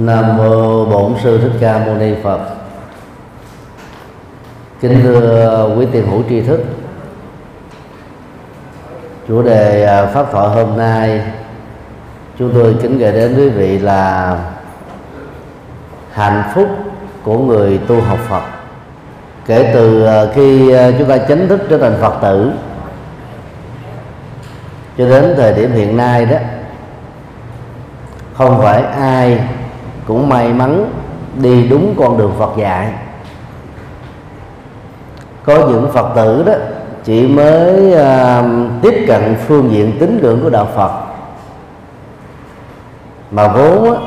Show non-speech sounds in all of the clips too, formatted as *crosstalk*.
Nam mô Bổn sư Thích Ca Mâu Ni Phật. Kính thưa quý tiền hữu tri thức. Chủ đề à, pháp thoại hôm nay chúng tôi kính gửi đến quý vị là hạnh phúc của người tu học Phật. Kể từ à, khi à, chúng ta chính thức trở thành Phật tử, cho đến thời điểm hiện nay đó, không phải ai cũng may mắn đi đúng con đường Phật dạy. Có những Phật tử đó chỉ mới uh, tiếp cận phương diện tín ngưỡng của đạo Phật. Mà vốn á,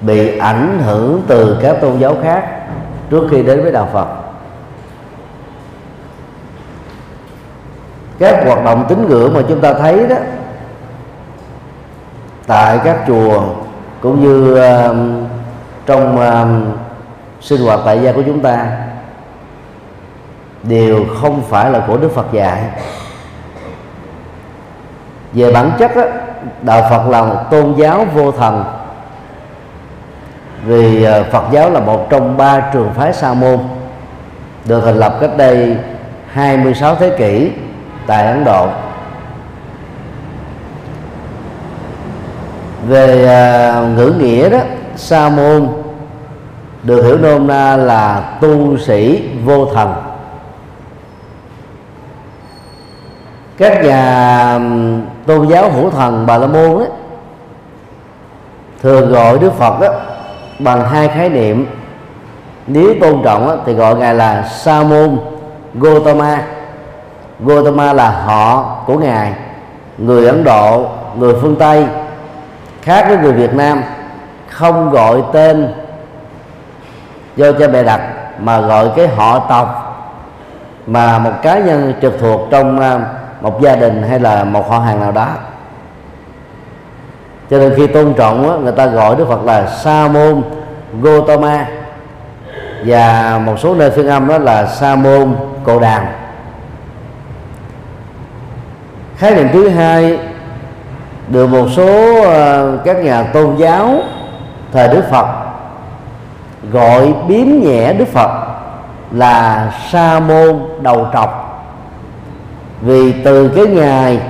bị ảnh hưởng từ các tôn giáo khác trước khi đến với đạo Phật. Các hoạt động tín ngưỡng mà chúng ta thấy đó tại các chùa cũng như uh, trong uh, sinh hoạt tại gia của chúng ta đều không phải là của Đức Phật dạy. Về bản chất đó, đạo Phật là một tôn giáo vô thần. Vì ờ, Phật giáo là một trong ba trường phái sa môn được thành lập cách đây 26 thế kỷ tại Ấn Độ. Về à, ngữ nghĩa đó sa môn được hiểu nôm na là tu sĩ vô thần. Các nhà tôn giáo hữu thần bà la môn ấy, thường gọi đức phật đó, bằng hai khái niệm. Nếu tôn trọng đó, thì gọi ngài là sa môn gotama gotama là họ của ngài người ấn độ người phương tây khác với người Việt Nam, không gọi tên do cha mẹ đặt, mà gọi cái họ tộc mà một cá nhân trực thuộc trong à, một gia đình hay là một họ hàng nào đó. Cho nên khi tôn trọng người ta gọi Đức Phật là Sa môn Gotama. Và một số nơi phiên âm đó là Sa môn Cồ Đàm khái niệm thứ hai được một số ờ, các nhà tôn giáo thời Đức Phật gọi biếm nhẹ Đức Phật là sa môn đầu trọc. Vì từ cái ngày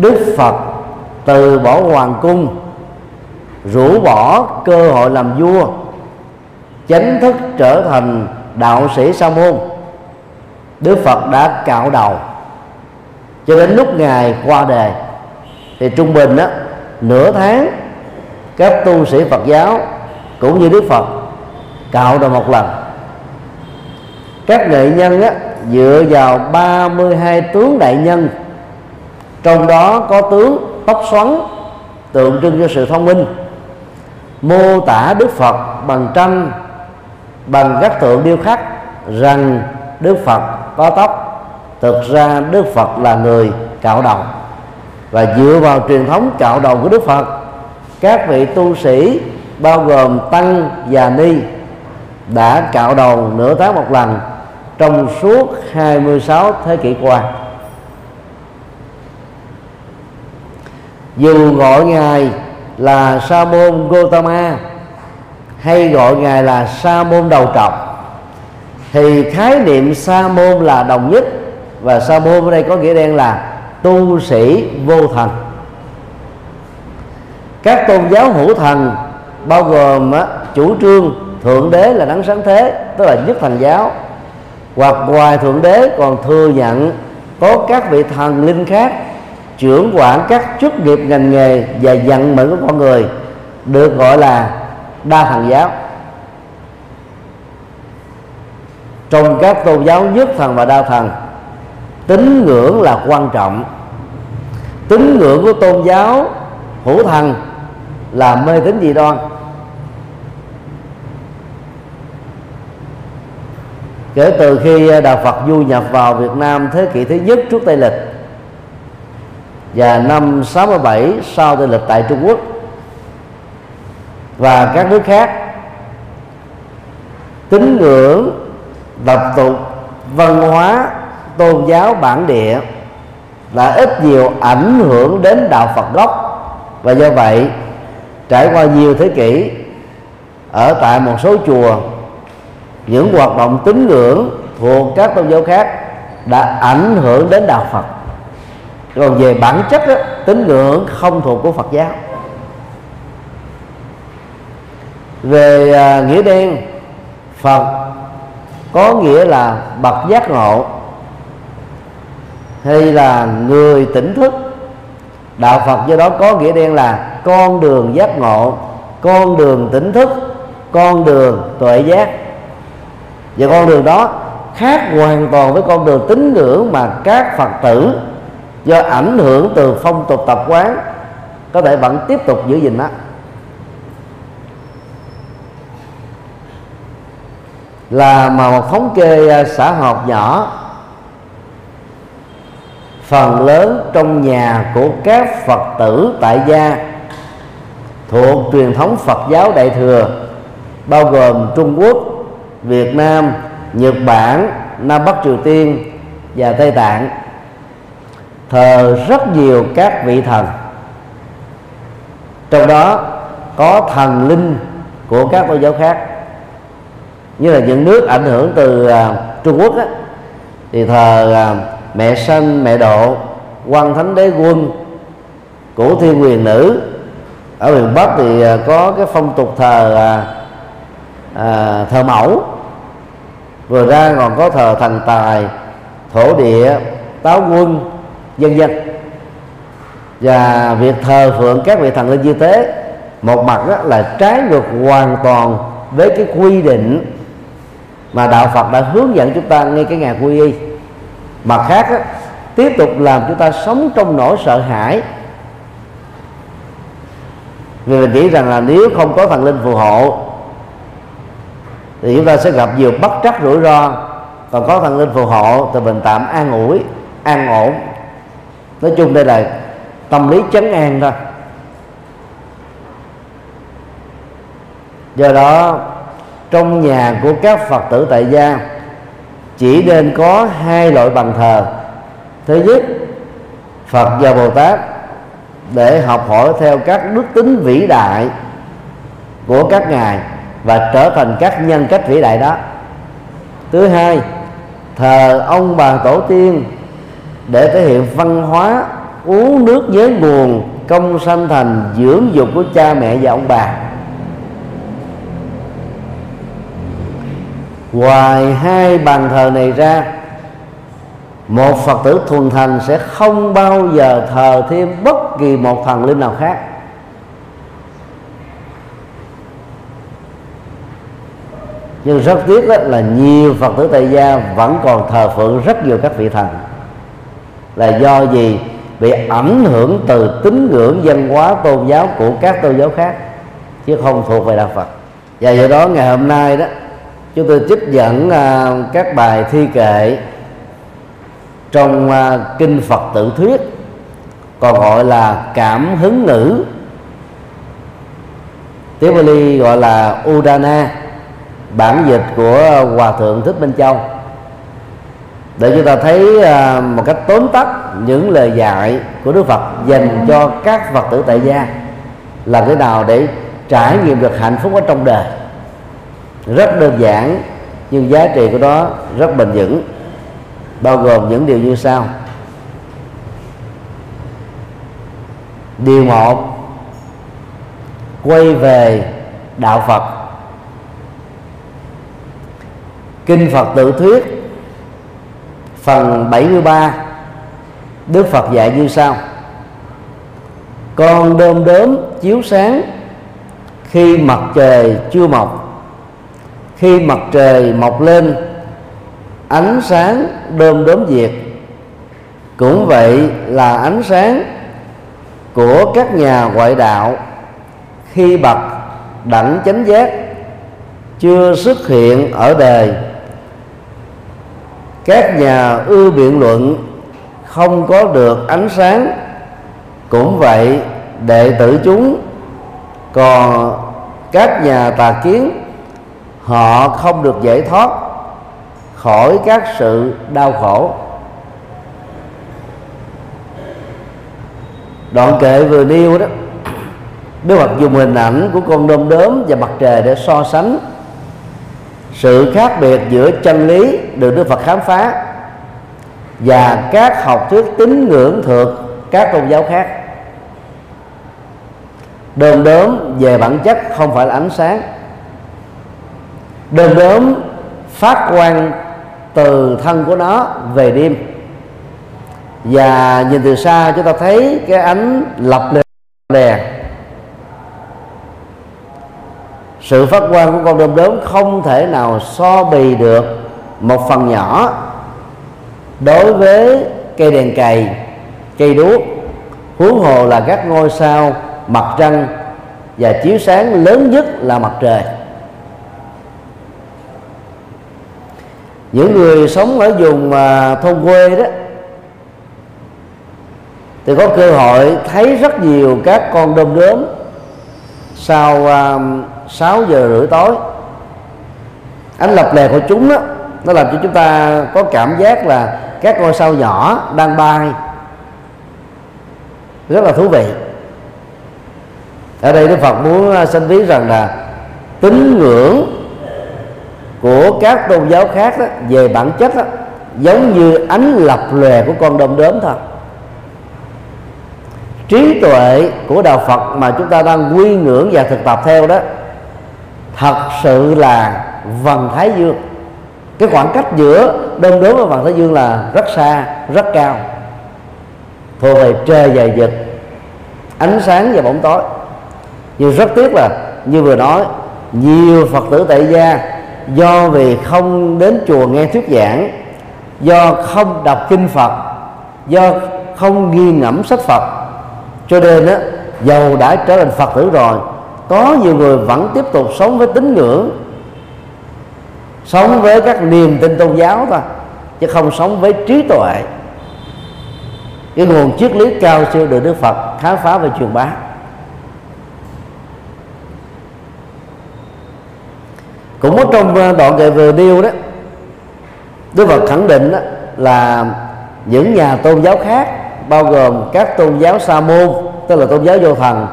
Đức Phật từ bỏ hoàng cung, rũ bỏ cơ hội làm vua, chánh thức trở thành đạo sĩ sa môn, Đức Phật đã cạo đầu. Cho đến lúc ngài qua đời thì trung bình á nửa tháng các tu sĩ Phật giáo cũng như Đức Phật cạo đầu một lần. Các nghệ nhân á, dựa vào 32 tướng đại nhân trong đó có tướng tóc xoắn tượng trưng cho sự thông minh mô tả Đức Phật bằng tranh bằng các tượng điêu khắc rằng Đức Phật có tóc thực ra Đức Phật là người cạo đầu và dựa vào truyền thống cạo đầu của Đức Phật, các vị tu sĩ, bao gồm tăng và ni, đã cạo đầu nửa tháng một lần trong suốt 26 thế kỷ qua. Dù gọi ngài là sa môn Gotama hay gọi ngài là sa môn đầu trọc, thì khái niệm sa môn là đồng nhất và sa môn ở đây có nghĩa đen là tu sĩ vô thần. Các tôn giáo hữu thần bao gồm á, chủ trương thượng đế là đấng sáng thế tức là nhất thần giáo hoặc ngoài thượng đế còn thừa nhận có các vị thần linh khác trưởng quản các chức nghiệp ngành nghề và vận mệnh của con người được gọi là đa thần giáo. Trong các tôn giáo nhất thần và đa thần tín ngưỡng là quan trọng tín ngưỡng của tôn giáo hữu thần là mê tín dị đoan. Kể từ khi đạo Phật du nhập vào Việt Nam thế kỷ thứ nhất trước Tây lịch và năm 67 sau Tây lịch tại Trung Quốc và các nước khác, tín ngưỡng, tập tục, văn hóa, tôn giáo, bản địa và ít nhiều ảnh hưởng đến đạo Phật gốc. Và do vậy trải qua nhiều thế kỷ ở tại một số chùa những hoạt động tín ngưỡng thuộc các tôn giáo khác đã ảnh hưởng đến đạo Phật. Còn về bản chất đó, tín ngưỡng không thuộc của Phật giáo. Về à, nghĩa đen Phật có nghĩa là bậc giác ngộ hay là người tỉnh thức. Đạo Phật do đó có nghĩa đen là con đường giác ngộ, con đường tỉnh thức, con đường tuệ giác. Và con đường đó khác hoàn toàn với con đường tín ngưỡng mà các phật tử do ảnh hưởng từ phong tục tập quán có thể vẫn tiếp tục giữ gìn đó là mà một thống kê à, xã học nhỏ phần lớn trong nhà của các phật tử tại gia thuộc truyền thống phật giáo đại thừa bao gồm trung quốc việt nam nhật bản nam bắc triều tiên và tây tạng. Thờ rất nhiều các vị thần. Trong đó có thần linh của các tôn giáo khác. Như là những nước ảnh hưởng từ uh, Trung Quốc á, thì thờ uh, mẹ sanh mẹ độ quan thánh đế quân cổ thiên quyền nữ. Ở miền Bắc thì à, có cái phong tục thờ à, à, thờ mẫu. Vừa ra còn có thờ thần tài thổ địa táo quân dân dân và việc thờ phượng các vị thần linh như thế một mặt đó là trái ngược hoàn toàn với cái quy định mà đạo Phật đã hướng dẫn chúng ta ngay cái ngày quy y mặt khác á, tiếp tục làm chúng ta sống trong nỗi sợ hãi. Vì mình nghĩ rằng là nếu không có thần linh phù hộ thì chúng ta sẽ gặp nhiều bất trắc rủi ro. Còn có thần linh phù hộ thì mình tạm an ủi an ổn. Nói chung đây là tâm lý chấn an thôi. Do đó trong nhà của các phật tử tại gia chỉ nên có hai loại bàn thờ. Thứ nhất, phật và bồ tát để học hỏi theo các đức tính vĩ đại của các ngài và trở thành các nhân cách vĩ đại đó. Thứ hai, thờ ông bà tổ tiên để thể hiện văn hóa uống nước nhớ nguồn công sanh thành dưỡng dục của cha mẹ và ông bà. Ngoài hai bàn thờ này ra, một phật tử thuần thành sẽ không bao giờ thờ thêm bất kỳ một thần linh nào khác. Nhưng rất tiếc đó là nhiều phật tử tại gia vẫn còn thờ phượng rất nhiều các vị thần. Là do gì? Bị ảnh hưởng từ tín ngưỡng văn hóa, tôn giáo của các tôn giáo khác, chứ không thuộc về đạo phật. Và do đó ngày hôm nay đó chúng tôi trích dẫn uh, các bài thi kệ trong uh, kinh Phật tự thuyết còn gọi là cảm hứng ngữ. Tiếng Bali gọi là Udana bản dịch của hòa thượng thích minh châu. Để chúng ta thấy uh, một cách tóm tắt những lời dạy của đức phật dành cho các phật tử tại gia làm thế nào để trải nghiệm được hạnh phúc ở trong đời rất đơn giản, nhưng giá trị của nó rất bền vững, bao gồm những điều như sau. Điều một, quay về đạo phật. Kinh phật tự thuyết, phần 73 đức phật dạy như sau. Con đom đóm chiếu sáng khi mặt trời chưa mọc khi mặt trời mọc lên, ánh sáng đơm đốm diệt. Cũng vậy là ánh sáng của các nhà ngoại đạo khi bậc đẳng chánh giác chưa xuất hiện ở đời. Các nhà ưa biện luận không có được ánh sáng. Cũng vậy, đệ tử chúng, còn các nhà tà kiến họ không được giải thoát khỏi các sự đau khổ. Đoạn kệ vừa nêu đó, Đức Phật dùng hình ảnh của con đom đóm và mặt trời để so sánh sự khác biệt giữa chân lý được Đức Phật khám phá và các học thuyết tín ngưỡng thuộc các tôn giáo khác. Đom đóm về bản chất không phải là ánh sáng đom đóm phát quang từ thân của nó về đêm. Và nhìn từ xa chúng ta thấy cái ánh lập lè. Sự phát quang của con đom đóm không thể nào so bì được một phần nhỏ đối với cây đèn cày, cây đuốc, huống hồ là các ngôi sao, mặt trăng và chiếu sáng lớn nhất là mặt trời. Những người sống ở vùng à, thôn quê đó thì có cơ hội thấy rất nhiều các con đom đóm sau uh, 6 giờ rưỡi tối. Ánh lập lè của chúng đó, nó làm cho chúng ta có cảm giác là các ngôi sao nhỏ đang bay. Rất là thú vị. Ở đây đức phật muốn à, xin ví rằng là tín ngưỡng của các tôn giáo khác đó, về bản chất đó, giống như ánh lập lòe của con đom đóm thôi. Trí tuệ của đạo phật mà chúng ta đang quy ngưỡng và thực tập theo đó thật sự là vầng thái dương. Cái khoảng cách giữa đông đốm và vầng thái dương là rất xa rất cao. Thuộc về trời và vực ánh sáng và bóng tối. Nhưng rất tiếc là như vừa nói nhiều phật tử tại gia do vì không đến chùa nghe thuyết giảng, do không đọc kinh phật, do không ghi ngẫm sách phật, cho nên á, dầu đã trở thành phật tử rồi, có nhiều người vẫn tiếp tục sống với tín ngưỡng, sống với các niềm tin tôn giáo thôi, chứ không sống với trí tuệ. Cái nguồn triết lý cao siêu được Đức Phật khám phá và truyền bá. Cũng có trong ờ, đoạn kệ vừa điêu đó, Đức Phật khẳng định đó là những nhà tôn giáo khác, bao gồm các tôn giáo sa môn, tức là tôn giáo vô thần,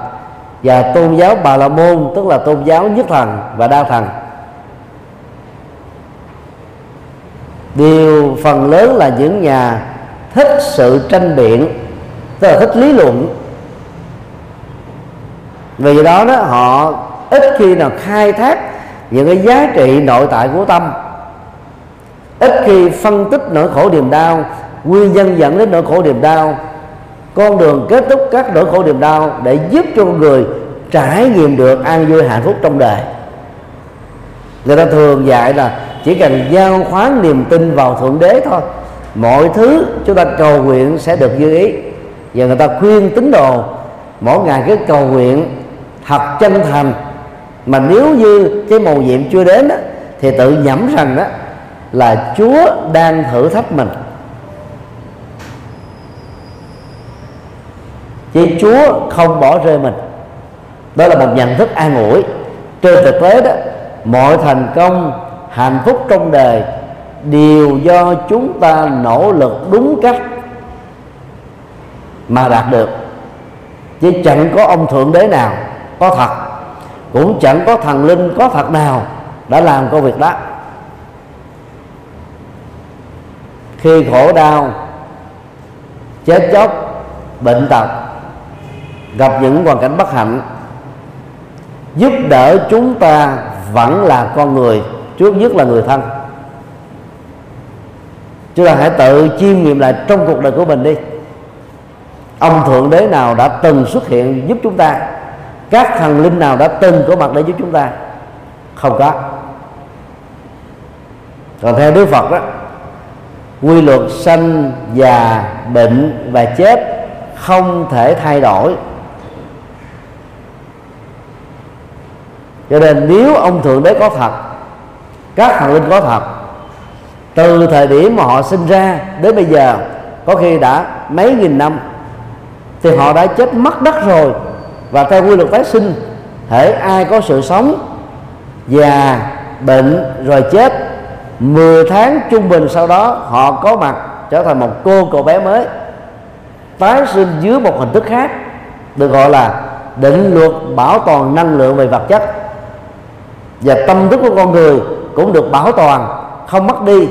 và tôn giáo bà la môn, tức là tôn giáo nhất thần và đa thần. Điều phần lớn là những nhà thích sự tranh biện, tức là thích lý luận. Vì đó đó, họ ít khi nào khai thác những cái giá trị nội tại của tâm. Ít khi phân tích nỗi khổ niềm đau, nguyên nhân dẫn đến nỗi khổ niềm đau. Con đường kết thúc các nỗi khổ niềm đau để giúp cho người trải nghiệm được an vui hạnh phúc trong đời. Người ta thường dạy là chỉ cần giao khoán niềm tin vào thượng đế thôi, mọi thứ chúng ta cầu nguyện sẽ được như ý. Và người ta khuyên tín đồ, mỗi ngày cứ cầu nguyện thật chân thành mà nếu như cái mầu nhiệm chưa đến đó, thì tự nhẩm rằng đó là Chúa đang thử thách mình. Chứ Chúa không bỏ rơi mình. Đó là một nhận thức an ủi. Trên thực tế đó mọi thành công hạnh phúc trong đời đều do chúng ta nỗ lực đúng cách mà đạt được. Chứ chẳng có ông thượng đế nào có thật cũng chẳng có thần linh, có thật nào đã làm công việc đó. Khi khổ đau, chết chóc, bệnh tật, gặp những hoàn cảnh bất hạnh, giúp đỡ chúng ta vẫn là con người, trước nhất là người thân. Chúng ta hãy tự chiêm nghiệm lại trong cuộc đời của mình đi. Ông thượng đế nào đã từng xuất hiện giúp chúng ta? Các thần linh nào đã từng có mặt để giúp chúng ta? Không có. Còn theo đức phật đó, quy luật sanh già, bệnh và chết không thể thay đổi. Cho nên nếu ông thượng đế có thật, các thần linh có thật, từ thời điểm mà họ sinh ra đến bây giờ, có khi đã mấy nghìn năm, thì họ đã chết mất đất rồi và theo quy luật tái sinh, thể ai có sự sống, già, bệnh, rồi chết 10 tháng trung bình sau đó, họ có mặt trở thành một cô cậu bé mới. Tái sinh dưới một hình thức khác, được gọi là định luật bảo toàn năng lượng về vật chất. Và tâm thức của con người cũng được bảo toàn, không mất đi,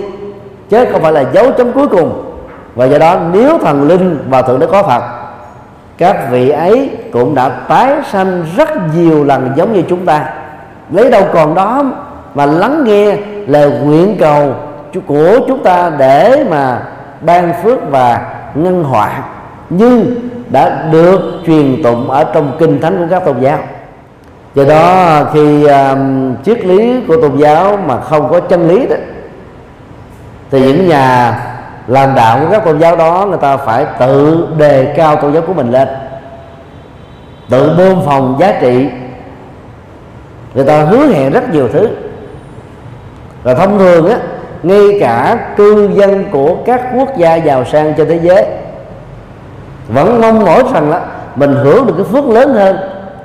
chứ không phải là dấu chấm cuối cùng. Và do đó, nếu thần linh và thượng đế có thật các vị ấy cũng đã tái sanh rất nhiều lần giống như chúng ta. Lấy đâu còn đó mà lắng nghe lời nguyện cầu của chúng ta để mà ban phước và ngân họa. Nhưng đã được truyền tụng ở trong kinh thánh của các tôn giáo. Do đó khi um, triết lý của tôn giáo mà không có chân lý đó thì những nhà làm đạo của các tôn giáo đó, người ta phải tự đề cao tôn giáo của mình lên. Tự bơm phòng giá trị. Người ta hứa hẹn rất nhiều thứ. Và thông thường á, ngay cả cư dân của các quốc gia giàu sang trên thế giới, vẫn mong mỏi rằng là mình hưởng được cái phước lớn hơn,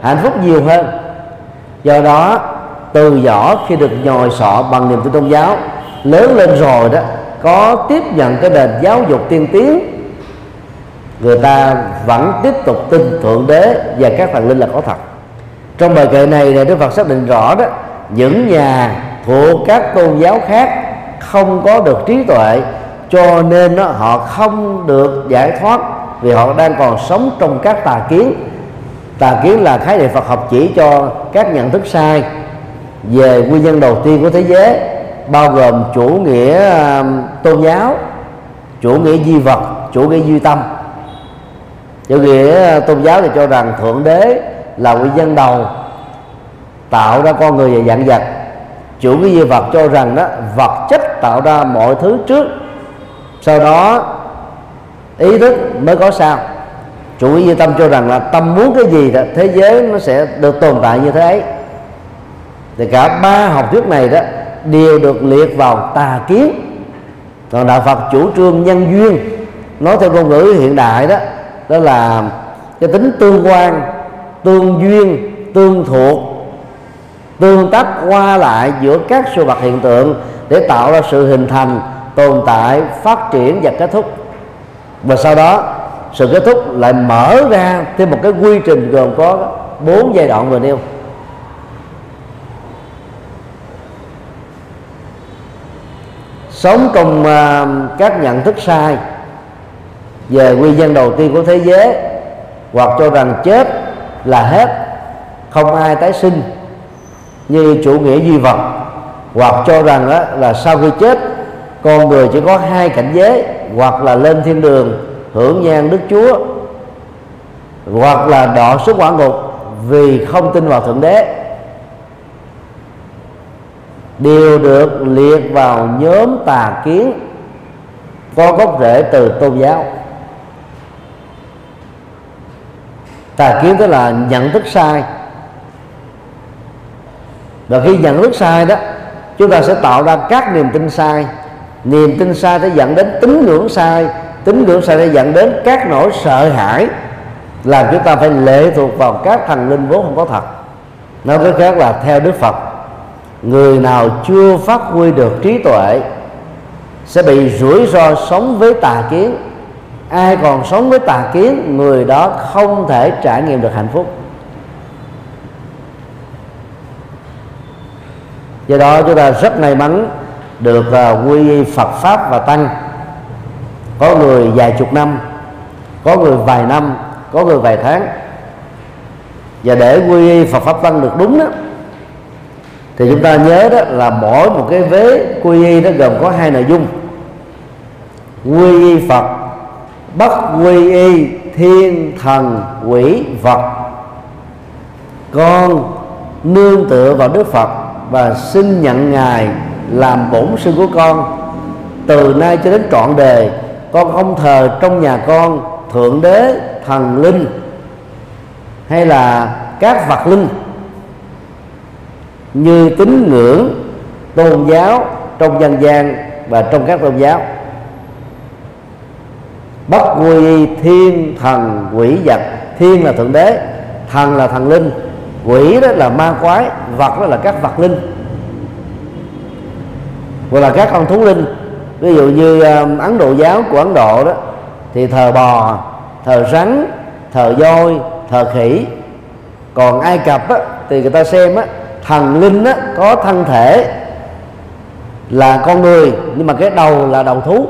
hạnh phúc nhiều hơn. Do đó, từ nhỏ khi được nhồi sọ bằng niềm tin tôn giáo, lớn lên rồi đó có tiếp nhận cái nền giáo dục tiên tiến người ta vẫn tiếp tục tin thượng đế và các thần linh là có thật. Trong bài kệ này là đức phật xác định rõ đó những nhà thuộc các tôn giáo khác không có được trí tuệ cho nên đó, họ không được giải thoát vì họ đang còn sống trong các tà kiến. Tà kiến là khái niệm Phật học chỉ cho các nhận thức sai về nguyên nhân đầu tiên của thế giới bao gồm chủ nghĩa um, tôn giáo, chủ nghĩa di vật, chủ nghĩa duy tâm. Chủ nghĩa uh, tôn giáo thì cho rằng thượng đế là nguyên nhân đầu tạo ra con người và dạng vật. Chủ nghĩa di vật cho rằng đó, vật chất tạo ra mọi thứ trước, sau đó ý thức mới có sao chủ nghĩa duy tâm cho rằng là tâm muốn cái gì đó, thế giới nó sẽ được tồn tại như thế ấy. Thì cả ba học thuyết này đó đều được liệt vào tà kiến. Còn đạo phật chủ trương nhân duyên, nói theo ngôn ngữ hiện đại đó đó là cái tính tương quan, tương duyên, tương thuộc, tương tác qua lại giữa các sự vật hiện tượng để tạo ra sự hình thành, tồn tại, phát triển và kết thúc. Và sau đó, sự kết thúc lại mở ra thêm một cái quy trình gồm có bốn giai đoạn vừa nêu. Sống trong uh, các nhận thức sai về nguyên nhân đầu tiên của thế giới hoặc cho rằng chết là hết không ai tái sinh như chủ nghĩa duy vật hoặc cho rằng đó là sau khi chết con người chỉ có hai cảnh giới hoặc là lên thiên đường hưởng nhan đức chúa hoặc là đọa xuống quả ngục vì không tin vào thượng đế đều được liệt vào nhóm tà kiến, có gốc rễ từ tôn giáo. Tà kiến tức là nhận thức sai. Và khi nhận thức sai đó, chúng ta sẽ tạo ra các niềm tin sai. Niềm tin sai sẽ dẫn đến tín ngưỡng sai, tín ngưỡng sai sẽ dẫn đến các nỗi sợ hãi, làm chúng ta phải lệ thuộc vào các thần linh vốn không có thật. Nói cách khác là theo đức phật người nào chưa phát huy được trí tuệ sẽ bị rủi ro sống với tà kiến. Ai còn sống với tà kiến người đó không thể trải nghiệm được hạnh phúc. Do đó chúng ta rất may mắn được uh, quy y Phật pháp và tăng. Có người vài chục năm có người vài năm có người vài tháng. Và để quy y Phật pháp tăng được đúng đó thì chúng ta nhớ đó là mỗi một cái vế quy y nó gồm có hai nội dung. Quy y Phật, bất quy y thiên thần quỷ vật. Con nương tựa vào Đức Phật và xin nhận ngài làm bổn sư của con. Từ nay cho đến trọn đời, con không thờ trong nhà con thượng đế thần linh hay là các vật linh như tín ngưỡng tôn giáo trong dân gian và trong các tôn giáo. Bất quy thiên thần quỷ vật. Thiên là thượng đế thần là thần linh. Quỷ đó là ma quái vật đó là các vật linh. Hoặc là các con thú linh. Ví dụ như um, ấn độ giáo của ấn độ đó thì thờ bò thờ rắn thờ voi thờ khỉ. Còn ai cập á, thì người ta xem á, thần linh á, có thân thể là con người nhưng mà cái đầu là đầu thú.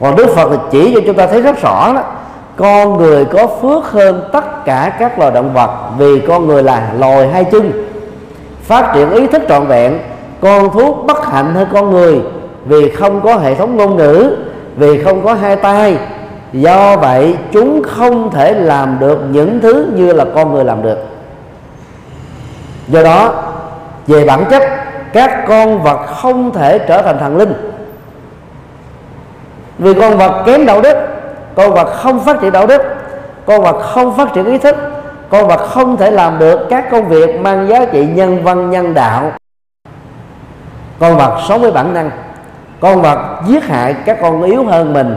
Còn đức phật thì chỉ cho chúng ta thấy rất rõ đó con người có phước hơn tất cả các loài động vật vì con người là loài hai chân. Phát triển ý thức trọn vẹn con thú bất hạnh hơn con người vì không có hệ thống ngôn ngữ vì không có hai tay. Do vậy chúng không thể làm được những thứ như là con người làm được do đó, về bản chất, các con vật không thể trở thành thần linh. Vì con vật kém đạo đức, con vật không phát triển đạo đức, con vật không phát triển ý thức, con vật không thể làm được các công việc mang giá trị nhân văn, nhân đạo. Con vật sống với bản năng, con vật giết hại các con yếu hơn mình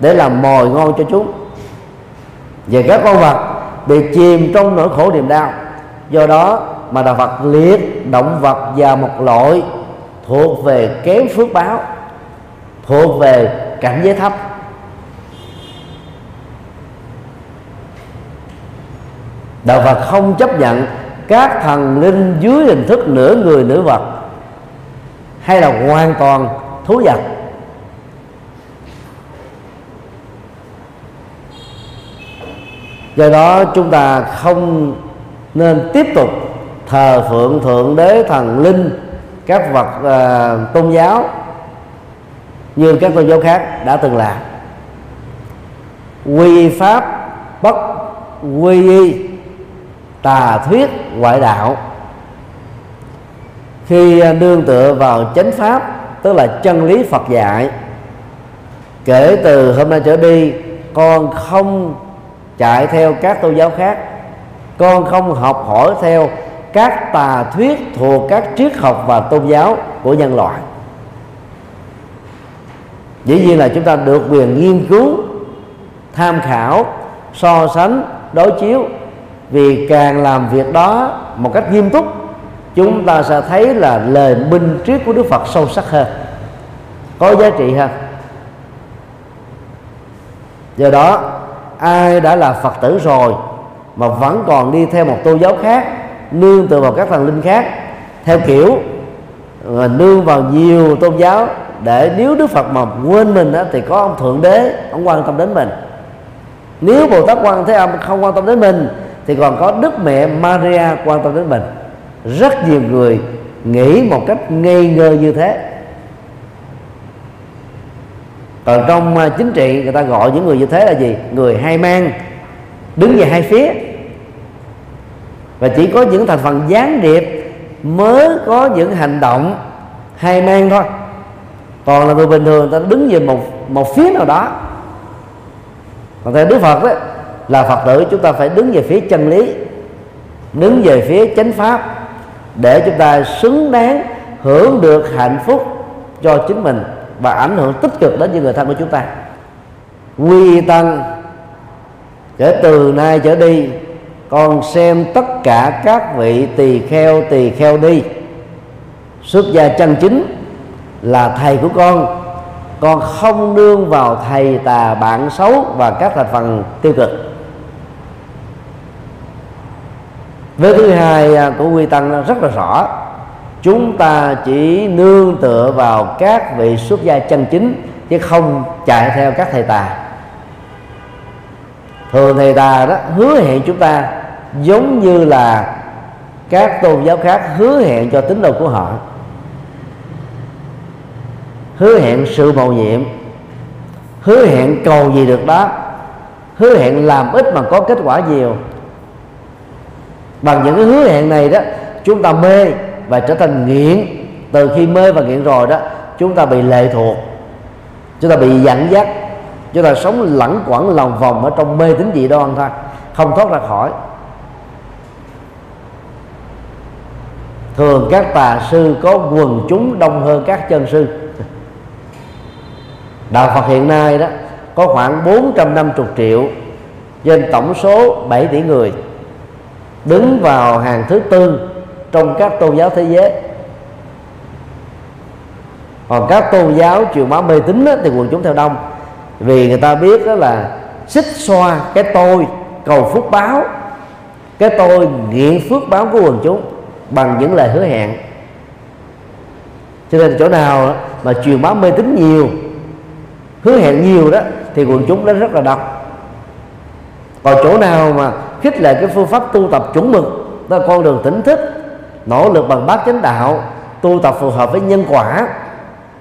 để làm mồi ngon cho chúng. Và các con vật bị chìm trong nỗi khổ niềm đau. Do đó mà đạo Phật liệt, động vật vào một loại thuộc về kém phước báo, thuộc về cảnh giới thấp. Đạo Phật không chấp nhận các thần linh dưới hình thức nửa người nửa vật, hay là hoàn toàn thú vật. Do đó chúng ta không nên tiếp tục thờ phượng thượng đế thần linh các vật uh, tôn giáo như các tôn giáo khác đã từng làm. Quy pháp bất quy y tà thuyết ngoại đạo. Khi nương tựa vào chánh pháp tức là chân lý Phật dạy kể từ hôm nay trở đi con không chạy theo các tôn giáo khác con không học hỏi theo các tà thuyết thuộc các triết học và tôn giáo của nhân loại. Dĩ nhiên là chúng ta được quyền nghiên cứu, tham khảo, so sánh, đối chiếu. Vì càng làm việc đó một cách nghiêm túc, chúng ta sẽ thấy là lời minh triết của đức phật sâu sắc hơn, có giá trị hơn. Do đó, ai đã là phật tử rồi mà vẫn còn đi theo một tôn giáo khác nương tựa vào các thần linh khác theo kiểu và nương vào nhiều tôn giáo để nếu đức phật mà quên mình đó, thì có ông thượng đế ông quan tâm đến mình. Nếu bồ tát quan thế âm không quan tâm đến mình thì còn có đức mẹ maria quan tâm đến mình. Rất nhiều người nghĩ một cách ngây ngơ như thế. Còn trong à, chính trị người ta gọi những người như thế là gì? Người hai mang đứng về hai phía và chỉ có những thành phần gián điệp mới có những hành động hay mang thôi. Còn là người bình thường ta đứng về một một phía nào đó. Còn theo đức phật đó, là phật tử, chúng ta phải đứng về phía chân lý, đứng về phía chánh pháp, để chúng ta xứng đáng hưởng được hạnh phúc cho chính mình và ảnh hưởng tích cực đến những người thân của chúng ta. Quy tăng, kể từ nay trở đi con xem tất cả các vị tỳ kheo tỳ kheo đi. Xuất gia chân chính là thầy của con. Con không nương vào thầy tà bạn xấu và các thành phần tiêu cực. Với thứ hai à, của quy tăng rất là rõ. Chúng ta chỉ nương tựa vào các vị xuất gia chân chính chứ không chạy theo các thầy tà. Thường thầy tà đó hứa hẹn chúng ta giống như là các tôn giáo khác hứa hẹn cho tín đồ của họ. Hứa hẹn sự mầu nhiệm, hứa hẹn cầu gì được đó, hứa hẹn làm ít mà có kết quả nhiều. Bằng những cái hứa hẹn này đó, chúng ta mê và trở thành nghiện. Từ khi mê và nghiện rồi đó, chúng ta bị lệ thuộc, chúng ta bị dẫn dắt chúng ta sống lẳng quẩn lòng vòng ở trong mê tín dị đoan thôi, không thoát ra khỏi. Thường các tà sư có quần chúng đông hơn các chân sư. Đạo Phật hiện nay đó, có khoảng 450 triệu, trên tổng số 7 tỷ người, đứng vào hàng thứ tư trong các tôn giáo thế giới. Còn các tôn giáo truyền bá mê tín thì quần chúng theo đông. Vì người ta biết đó là xích xoa cái tôi cầu phúc báo, cái tôi nghiện phước báo của quần chúng bằng những lời hứa hẹn cho nên chỗ nào mà truyền bá mê tín nhiều, hứa hẹn nhiều đó, thì quần chúng nó rất là độc. còn chỗ nào mà khích lệ cái phương pháp tu tập chuẩn mực, đó là con đường tỉnh thức, nỗ lực bằng bát chánh đạo, tu tập phù hợp với nhân quả,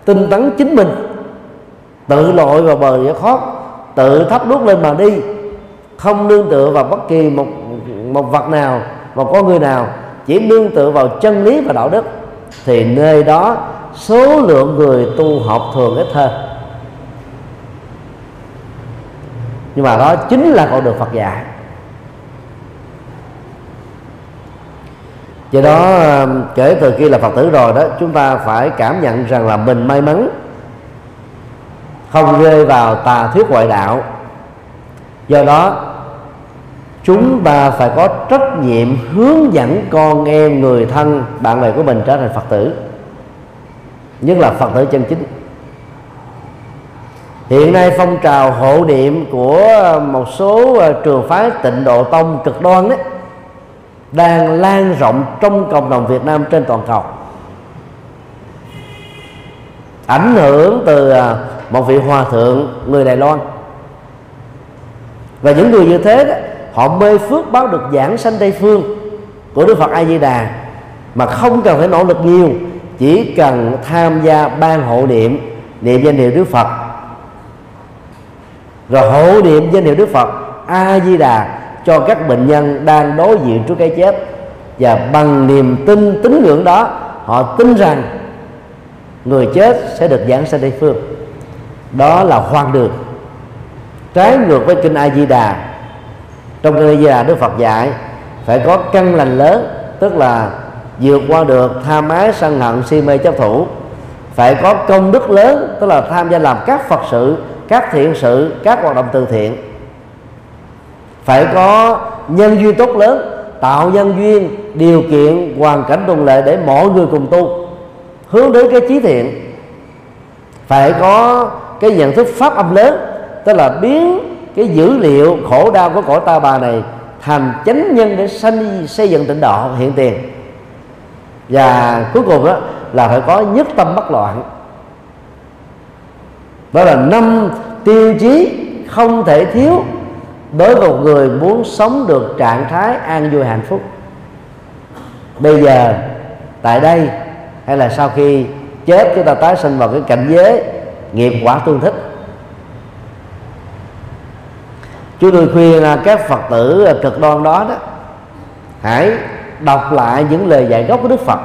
tinh tấn chính mình, tự lội vào bờ giải thoát tự thắp đuốc lên mà đi không nương tựa vào bất kỳ một một vật nào, một con người nào chỉ nương tựa vào chân lý và đạo đức, thì nơi đó số lượng người tu học thường ít hơn. Nhưng mà đó chính là con đường Phật dạy. Do đó kể từ khi là Phật tử rồi đó, chúng ta phải cảm nhận rằng là mình may mắn không rơi vào tà thuyết ngoại đạo. Do đó chúng ta phải có trách nhiệm hướng dẫn con em người thân bạn bè của mình trở thành phật tử. Nhất là phật tử chân chính. Hiện nay phong trào hộ niệm của ờ, một số ờ, trường phái tịnh độ tông cực đoan đấy đang lan rộng trong cộng đồng Việt Nam trên toàn cầu. Ảnh hưởng từ ờ, một vị hòa thượng người Đài Loan. Và những người như thế đó, họ mê phước báo được giảng sanh tây phương của Đức Phật A Di Đà mà không cần phải nỗ lực nhiều, chỉ cần tham gia ban hộ niệm niệm danh hiệu Đức Phật. Rồi hộ niệm danh hiệu Đức Phật A Di Đà cho các bệnh nhân đang đối diện trước cái chết. Và bằng niềm tin tín ngưỡng đó, họ tin rằng người chết sẽ được giảng sanh tây phương. Đó là hoang đường. Trái ngược với kinh A Di Đà trong cái Di Đà Đức Phật dạy, phải có căn lành lớn, tức là vượt qua được tham ái sân hận, si mê chấp thủ. Phải có công đức lớn, tức là tham gia làm các phật sự, các thiện sự, các hoạt động từ thiện. Phải có nhân duyên tốt lớn, tạo nhân duyên, điều kiện, hoàn cảnh thuận lợi để mọi người cùng tu, hướng đến cái trí thiện. Phải có cái nhận thức pháp âm lớn, tức là biến cái dữ liệu khổ đau của cõi ta bà này thành chánh nhân để sanh xây dựng tịnh độ hiện tiền. Và cuối cùng đó là phải có nhất tâm bất loạn. Đó là năm tiêu chí không thể thiếu đối với một người muốn sống được trạng thái an vui hạnh phúc. Bây giờ, tại đây, hay là sau khi chết chúng ta tái sinh vào cái cảnh giới nghiệp quả tương thích chúng tôi khuyên các phật tử cực đoan đó đó, hãy đọc lại những lời dạy gốc của đức phật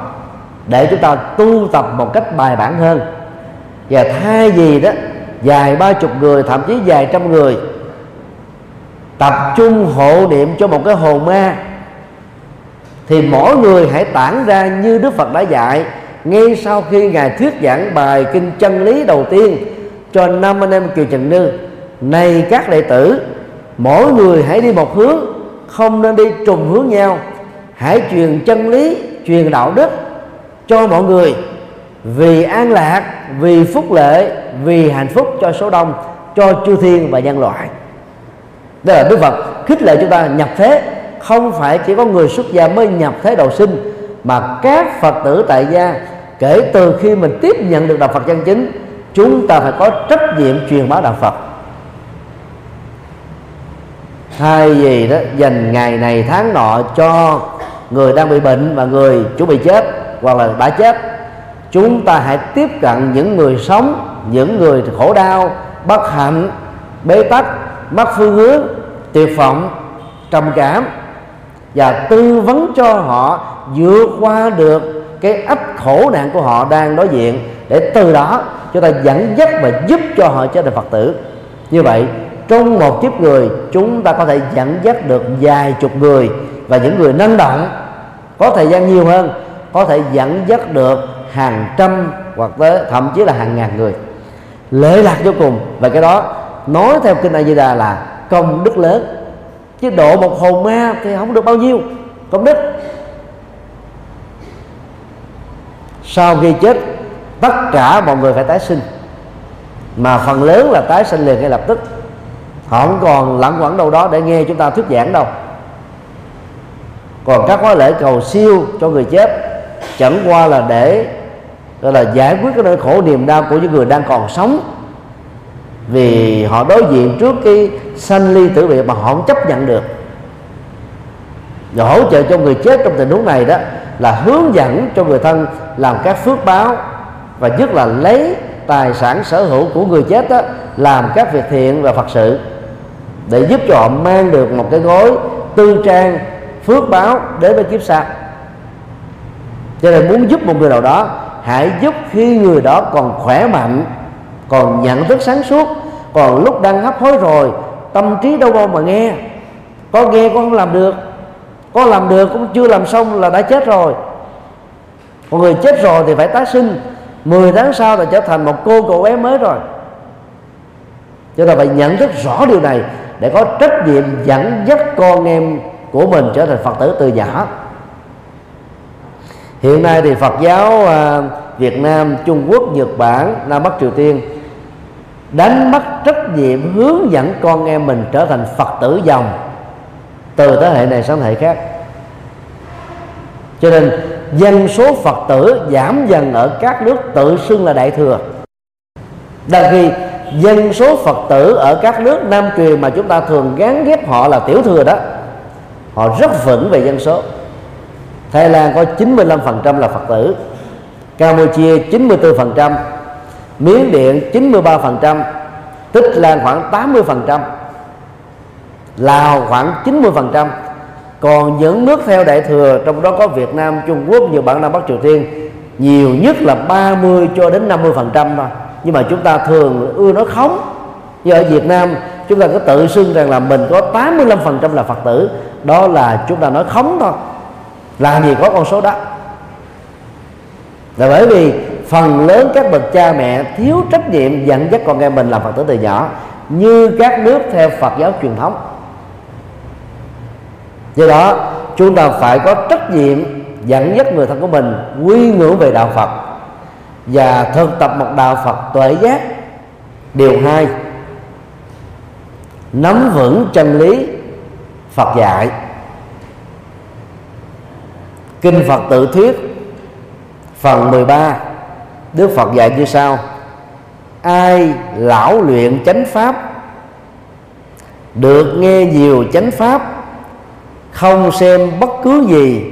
để chúng ta tu tập một cách bài bản hơn. Và thay vì đó vài ba chục người, thậm chí vài trăm người, tập trung hộ niệm cho một cái hồn ma, thì mỗi người hãy tản ra như đức phật đã dạy ngay sau khi ngài thuyết giảng bài kinh chân lý đầu tiên cho năm anh em kiều trần nư. Này các đệ tử mỗi người hãy đi một hướng, không nên đi trùng hướng nhau. Hãy truyền chân lý, truyền đạo đức cho mọi người. Vì an lạc, vì phúc lệ, vì hạnh phúc cho số đông, cho chư thiên và nhân loại. Đó là đức phật khích lệ chúng ta nhập thế. Không phải chỉ có người xuất gia mới nhập thế đầu sinh, mà các phật tử tại gia, kể từ khi mình tiếp nhận được đạo phật chân chính, chúng ta phải có trách nhiệm truyền bá đạo phật thay vì đó, dành ngày này, tháng nọ cho người đang bị bệnh và người chuẩn bị chết hoặc là đã chết, chúng ta hãy tiếp cận những người sống, những người khổ đau, bất hạnh, bế tắc mất phương hướng, tuyệt vọng, trầm cảm và tư vấn cho họ vượt qua được cái ách khổ nạn của họ đang đối diện để từ đó chúng ta dẫn dắt và giúp cho họ trở thành phật tử. Như vậy trong một kiếp người, chúng ta có thể dẫn dắt được vài chục người. Và những người năng động có thời gian nhiều hơn, có thể dẫn dắt được hàng trăm hoặc tới thậm chí là hàng ngàn người. Lễ lạc vô cùng. Và cái đó, nói theo kinh A Di Đà là công đức lớn. Chứ độ một hồn ma thì không được bao nhiêu. Công đức. Sau khi chết, tất cả mọi người phải tái sinh. Mà phần lớn là tái sinh liền ngay lập tức họ không còn lãng quẩn đâu đó để nghe chúng ta thuyết giảng đâu. Còn các khóa lễ cầu siêu cho người chết, chẳng qua là để, gọi là giải quyết cái nỗi khổ niềm đau của những người đang còn sống. Vì họ đối diện trước cái sanh ly tử biệt mà họ không chấp nhận được. Và hỗ trợ cho người chết trong tình huống này đó là hướng dẫn cho người thân làm các phước báo và nhất là lấy tài sản sở hữu của người chết đó làm các việc thiện và phật sự để giúp cho họ mang được một cái gói tư trang, phước báo đến với kiếp sau. Cho nên muốn giúp một người nào đó, hãy giúp khi người đó còn khỏe mạnh, còn nhận thức sáng suốt, còn lúc đang hấp hối rồi, tâm trí đâu đâu mà nghe. Có nghe có không làm được, có làm được cũng chưa làm xong là đã chết rồi. Còn người chết rồi thì phải tái sinh 10 tháng sau là trở thành một cô cậu bé mới rồi. Cho nên phải nhận thức rõ điều này để có trách nhiệm dẫn dắt con em của mình trở thành phật tử từ nhỏ. Hiện nay thì phật giáo à, việt nam, trung quốc, nhật bản, nam bắc, triều tiên đánh mất trách nhiệm hướng dẫn con em mình trở thành phật tử dòng từ thế hệ này sang thế hệ khác. Cho nên dân số phật tử giảm dần ở các nước tự xưng là đại thừa. Đang khi dân số phật tử ở các nước nam truyền mà chúng ta thường gắn ghép họ là tiểu thừa đó họ rất vững về dân số. Thái Lan có 95% là Phật tử Campuchia 94% Miến Điện 93% Tích Lan khoảng 80% Lào khoảng 90% Còn những nước theo đại thừa Trong đó có Việt Nam, Trung Quốc, Nhật Bản, Nam Bắc Triều Tiên Nhiều nhất là 30 cho đến 50% thôi. Nhưng mà chúng ta thường ưa nói khống. Như ở Việt Nam, chúng ta có tự xưng rằng là mình có 85% là Phật tử. Đó là chúng ta nói khống thôi. Làm gì có con số đó. Là bởi vì phần lớn các bậc cha mẹ thiếu trách nhiệm dẫn dắt con em mình làm phật tử từ nhỏ, như các nước theo phật giáo truyền thống. Do đó, chúng ta phải có trách nhiệm dẫn dắt người thân của mình quy ngưỡng về đạo phật và thân tập một đạo phật tuệ giác. Điều hai, nắm vững chân lý phật dạy. Kinh phật tự thuyết, phần 13 Đức Phật dạy như sau. Ai lão luyện chánh pháp, được nghe nhiều chánh pháp, không xem bất cứ gì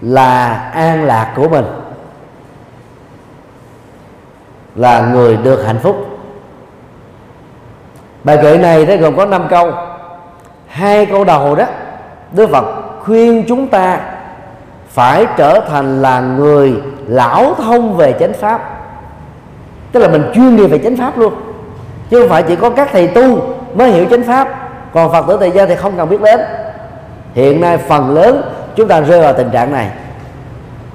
là an lạc của mình là người được hạnh phúc. Bài kệ này nó gồm có 5 câu. Hai câu đầu đó, Đức Phật khuyên chúng ta phải trở thành là người lão thông về chánh pháp. Tức là mình chuyên nghiệp về chánh pháp luôn. Chứ không phải chỉ có các thầy tu mới hiểu chánh pháp. Còn phật tử tại gia thì không cần biết đến. Hiện nay phần lớn chúng ta rơi vào tình trạng này.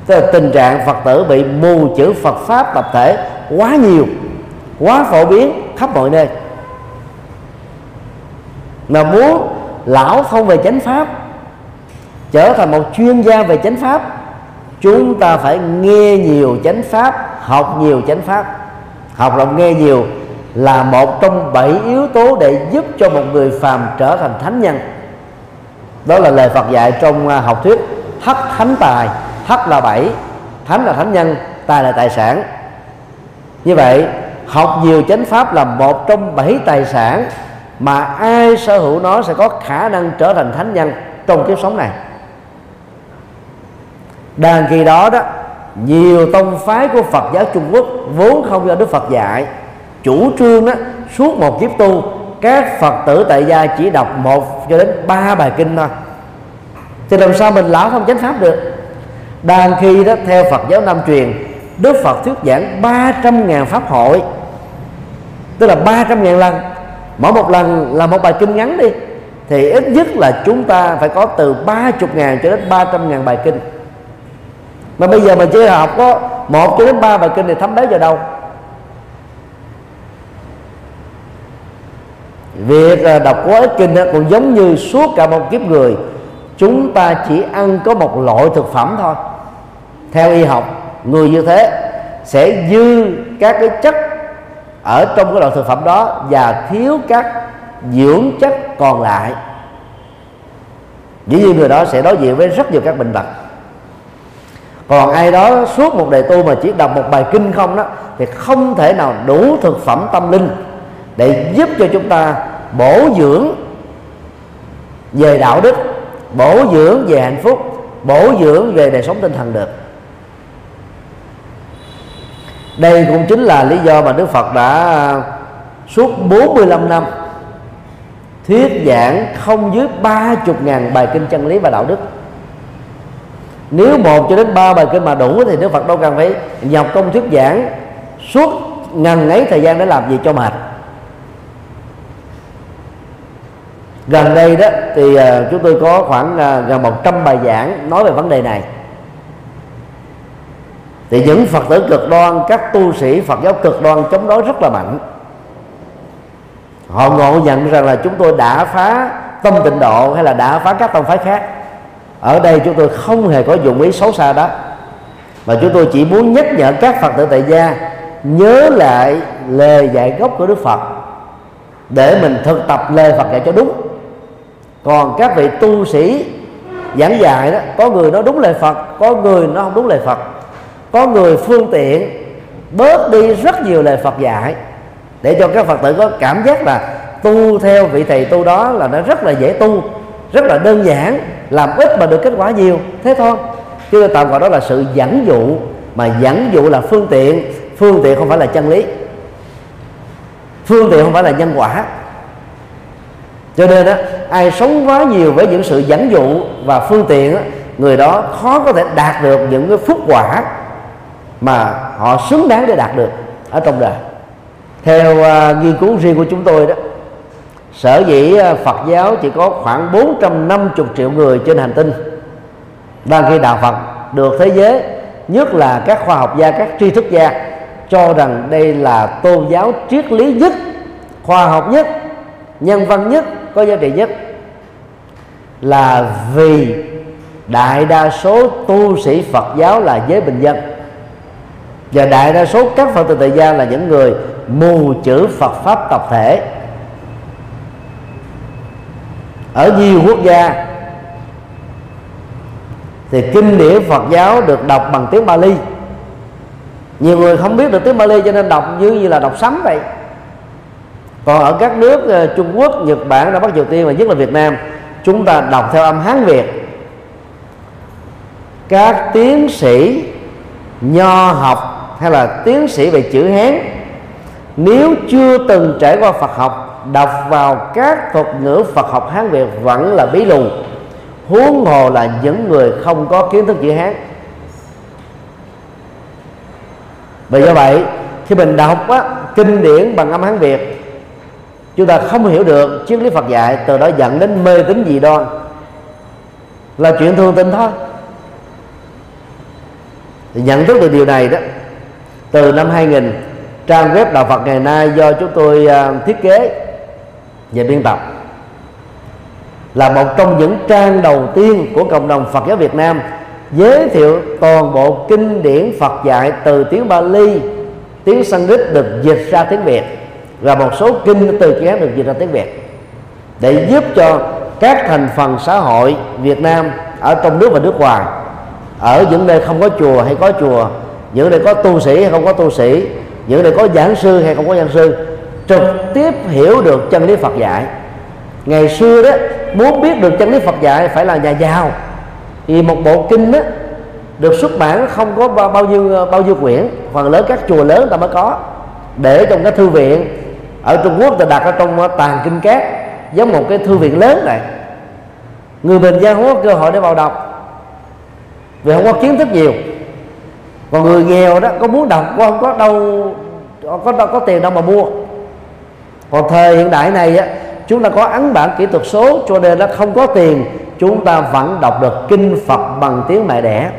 Tức là tình trạng phật tử bị mù chữ phật pháp tập thể quá nhiều, quá phổ biến khắp mọi nơi. Mà muốn lão không về chánh pháp, trở thành một chuyên gia về chánh pháp, chúng ta phải nghe nhiều chánh pháp, học nhiều chánh pháp. Học lòng nghe nhiều là một trong bảy yếu tố để giúp cho một người phàm trở thành thánh nhân. Đó là lời Phật dạy trong à, học thuyết thất thánh tài thất là bảy, thánh là thánh nhân, tài là tài sản như vậy, học nhiều chánh pháp là một trong bảy tài sản mà ai sở hữu nó sẽ có khả năng trở thành thánh nhân trong kiếp sống này. Đàn kỳ đó đó, nhiều tông phái của Phật giáo Trung Quốc vốn không do Đức Phật dạy, chủ trương đó, suốt một kiếp tu, các Phật tử tại gia chỉ đọc một cho đến ba bài kinh thôi. Thì làm sao mình lão không chánh pháp được? Đàn khi đó, theo Phật giáo Nam truyền Đức Phật thuyết giảng 300.000 pháp hội. Tức là 300.000 lần. Mỗi một lần là một bài kinh ngắn đi. Thì ít nhất là chúng ta phải có từ 30.000 cho đến 300.000 bài kinh. Mà bây giờ mà chỉ học có một cho đến ba bài kinh thì thấm béo vào đâu? Việc à, đọc quá ít kinh còn giống như suốt cả một kiếp người, chúng ta chỉ ăn có một loại thực phẩm thôi. Theo y học người như thế sẽ dư các cái chất ở trong cái loại thực phẩm đó và thiếu các dưỡng chất còn lại. Dĩ nhiên người đó sẽ đối diện với rất nhiều các bệnh tật. Còn ai đó suốt một đời tu mà chỉ đọc một bài kinh không đó, thì không thể nào đủ thực phẩm tâm linh để giúp cho chúng ta bổ dưỡng về đạo đức, bổ dưỡng về hạnh phúc, bổ dưỡng về đời sống tinh thần được đây cũng chính là lý do mà Đức Phật đã à, suốt 45 năm thuyết giảng không dưới ba chục ngàn bài kinh chân lý và đạo đức. Nếu một cho đến ba bài kinh mà đủ thì Đức Phật đâu cần phải nhọc công thuyết giảng, suốt ngần ấy thời gian để làm gì cho mệt. Gần đây đó thì à, chúng tôi có khoảng à, gần 100 bài giảng nói về vấn đề này thì những phật tử cực đoan, các tu sĩ phật giáo cực đoan chống đối rất là mạnh. Họ ngộ nhận rằng là chúng tôi đã phá tâm tịnh độ hay là đã phá các tông phái khác. Ở đây chúng tôi không hề có dụng ý xấu xa đó. Mà chúng tôi chỉ muốn nhắc nhở các phật tử tại gia nhớ lại lời dạy gốc của đức phật để mình thực tập lời phật dạy cho đúng. Còn các vị tu sĩ giảng dạy đó, có người nói đúng lời phật, có người nó không đúng lời phật có người phương tiện bớt đi rất nhiều lời phật dạy để cho các phật tử có cảm giác là tu theo vị thầy tu đó là nó rất là dễ tu rất là đơn giản làm ít mà được kết quả nhiều. Thế thôi. Chứ tạm gọi đó là sự dẫn dụ mà dẫn dụ là phương tiện. Phương tiện không phải là chân lý. Phương tiện không phải là nhân quả. Cho nên á ai sống quá nhiều với những sự dẫn dụ và phương tiện á, người đó khó có thể đạt được những cái phúc quả mà họ xứng đáng để đạt được ở trong đời. Theo uh, nghiên cứu riêng của chúng tôi đó sở dĩ uh, Phật giáo chỉ có khoảng 450 triệu người trên hành tinh. Đang khi đạo Phật được thế giới nhất là các khoa học gia các tri thức gia cho rằng đây là tôn giáo triết lý nhất khoa học nhất nhân văn nhất có giá trị nhất là vì đại đa số tu sĩ Phật giáo là giới bình dân và đại đa số các Phật tử tại gia là những người mù chữ Phật pháp tập thể. Ở nhiều quốc gia thì kinh điển Phật giáo được đọc bằng tiếng Bali. Nhiều người không biết được tiếng Bali cho nên đọc như như là đọc sấm vậy. Còn ở các nước ờ, Trung Quốc, Nhật Bản Đông Bắc Triều Tiên và nhất là Việt Nam, chúng ta đọc theo âm Hán Việt. Các tiến sĩ nho học hay là tiến sĩ về chữ Hán nếu chưa từng trải qua Phật học đọc vào các thuật ngữ Phật học Hán Việt vẫn là bí lù. Huống hồ là những người không có kiến thức chữ Hán. Vì do vậy khi mình đọc á, kinh điển bằng âm Hán Việt chúng ta không hiểu được triết lý Phật dạy từ đó dẫn đến mê tín dị đoan. Là chuyện thường tình thôi. Thì nhận thức được điều này đó từ năm 2000 trang web đạo Phật ngày nay do chúng tôi à, thiết kế và biên tập là một trong những trang đầu tiên của cộng đồng Phật giáo Việt Nam giới thiệu toàn bộ kinh điển Phật dạy từ tiếng Bali, tiếng Sanskrit được dịch ra tiếng Việt và một số kinh từ tiếng được dịch ra tiếng Việt để giúp cho các thành phần xã hội Việt Nam ở trong nước và nước ngoài ở những nơi không có chùa hay có chùa những nơi có tu sĩ hay không có tu sĩ? Những nơi có giảng sư hay không có giảng sư? Trực tiếp hiểu được chân lý Phật dạy. Ngày xưa đó muốn biết được chân lý Phật dạy phải là nhà giàu. Thì một bộ kinh đó được xuất bản không có bao, bao nhiêu bao nhiêu quyển. Phần lớn các chùa lớn ta mới có. Để trong cái thư viện ở Trung Quốc ta đặt ở trong ờ, tàn kinh cát giống một cái thư viện lớn này. Người bình dân không có cơ hội để vào đọc. Vì không có kiến thức nhiều còn người nghèo đó có muốn đọc có không có đâu có đâu có tiền đâu mà mua. Còn thời hiện đại này á chúng ta có ấn bản kỹ thuật số cho nên nó không có tiền chúng ta vẫn đọc được kinh Phật bằng tiếng mẹ đẻ.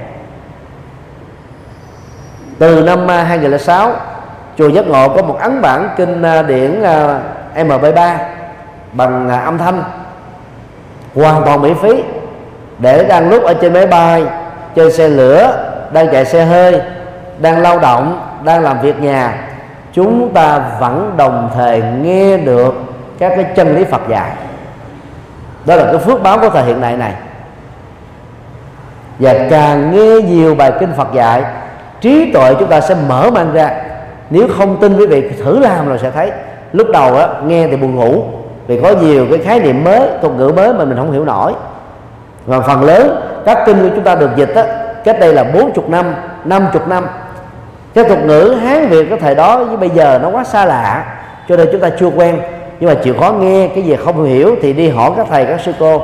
Từ năm 2006 chùa Giác Ngộ có một ấn bản kinh à, điển à, MP3 bằng à, âm thanh. Hoàn toàn miễn phí. Để đang lúc ở trên máy bay trên xe lửa đang chạy xe hơi đang lao động đang làm việc nhà chúng ta vẫn đồng thời nghe được các cái chân lý Phật dạy. Đó là cái phước báo của thời hiện đại này. Và càng nghe nhiều bài kinh Phật dạy trí tuệ chúng ta sẽ mở mang ra. Nếu không tin quý vị thử làm rồi sẽ thấy. Lúc đầu á, nghe thì buồn ngủ vì có nhiều cái khái niệm mới thuật ngữ mới mà mình không hiểu nổi. Và phần lớn các kinh của chúng ta được dịch á, cách đây là 40 năm 50 năm. Cái thuật ngữ, hán việt cái thời đó với bây giờ nó quá xa lạ, cho nên chúng ta chưa quen. Nhưng mà chịu khó nghe cái gì không hiểu thì đi hỏi các thầy, các sư cô.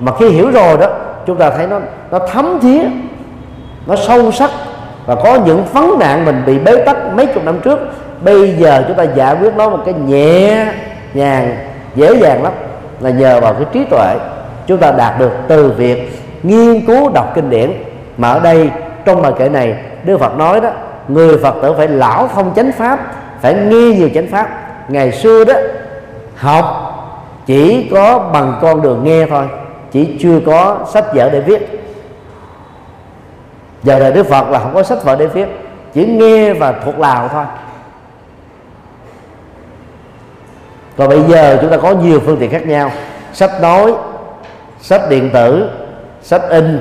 Mà khi hiểu rồi đó, chúng ta thấy nó nó thấm thía, nó sâu sắc và có những vấn nạn mình bị bế tắc mấy chục năm trước. Bây giờ chúng ta giải quyết nó một cái nhẹ nhàng, dễ dàng lắm là nhờ vào cái trí tuệ chúng ta đạt được từ việc nghiên cứu đọc kinh điển mà ở đây, trong bài kệ này, Đức Phật nói đó, người Phật tử phải lão thông chánh pháp, phải nghe nhiều chánh pháp. Ngày xưa đó, học chỉ có bằng con đường nghe thôi, chỉ chưa có sách vở để viết. Giờ đời Đức Phật là không có sách vở để viết, chỉ nghe và thuộc lào thôi. Còn bây giờ chúng ta có nhiều phương tiện khác nhau. Sách nói, sách điện tử, sách in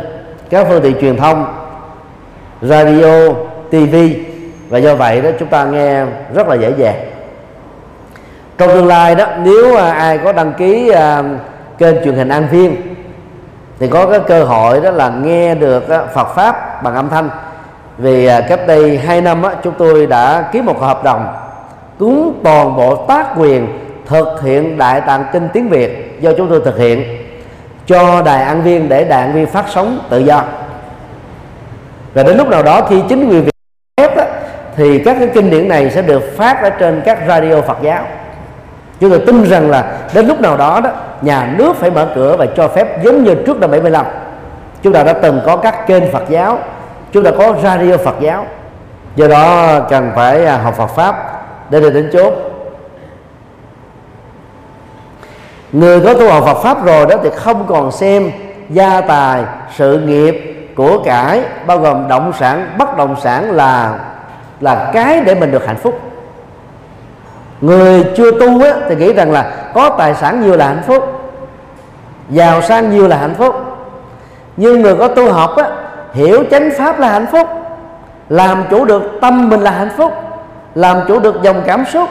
các phương tiện truyền thông radio tv và do vậy đó chúng ta nghe rất là dễ dàng. Trong tương lai đó nếu ai có đăng ký à, kênh truyền hình an viên thì có cái cơ hội đó là nghe được à, Phật pháp bằng âm thanh. Vì à, cách đây 2 năm á, chúng tôi đã ký một hợp đồng cúng toàn bộ tác quyền thực hiện đại tạng kinh tiếng Việt do chúng tôi thực hiện cho đài an viên để đài an viên phát sóng tự do. Và đến lúc nào đó khi chính quyền Việt phép đó, thì các cái kinh điển này sẽ được phát ở trên các radio Phật giáo. Chúng tôi tin rằng là đến lúc nào đó đó nhà nước phải mở cửa và cho phép giống như trước năm 75 chúng ta đã từng có các kênh Phật giáo chúng ta có radio Phật giáo. Do đó cần phải à, học Phật pháp để được đến chốt người có tu học Phật pháp rồi đó thì không còn xem gia tài sự nghiệp của cải bao gồm động sản bất động sản là là cái để mình được hạnh phúc. Người chưa tu á, thì nghĩ rằng là có tài sản nhiều là hạnh phúc giàu sang nhiều là hạnh phúc. Nhưng người có tu học á, hiểu chánh pháp là hạnh phúc làm chủ được tâm mình là hạnh phúc làm chủ được dòng cảm xúc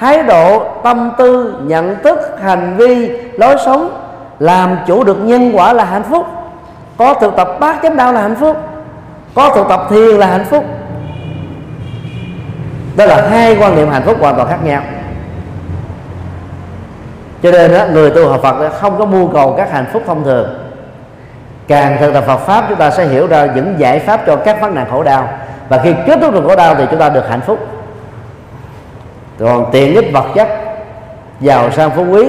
thái độ tâm tư nhận thức hành vi lối sống làm chủ được nhân quả là hạnh phúc. Có thực tập bát chánh đạo là hạnh phúc. Có thực tập thiền là hạnh phúc. Đó là hai quan niệm hạnh phúc hoàn toàn khác nhau. Cho nên đó, người tu học Phật không có mưu cầu các hạnh phúc thông thường. Càng thực tập Phật pháp chúng ta sẽ hiểu ra những giải pháp cho các vấn nạn khổ đau. Và khi kết thúc được khổ đau thì chúng ta được hạnh phúc còn tiện ích vật chất, giàu sang phú quý,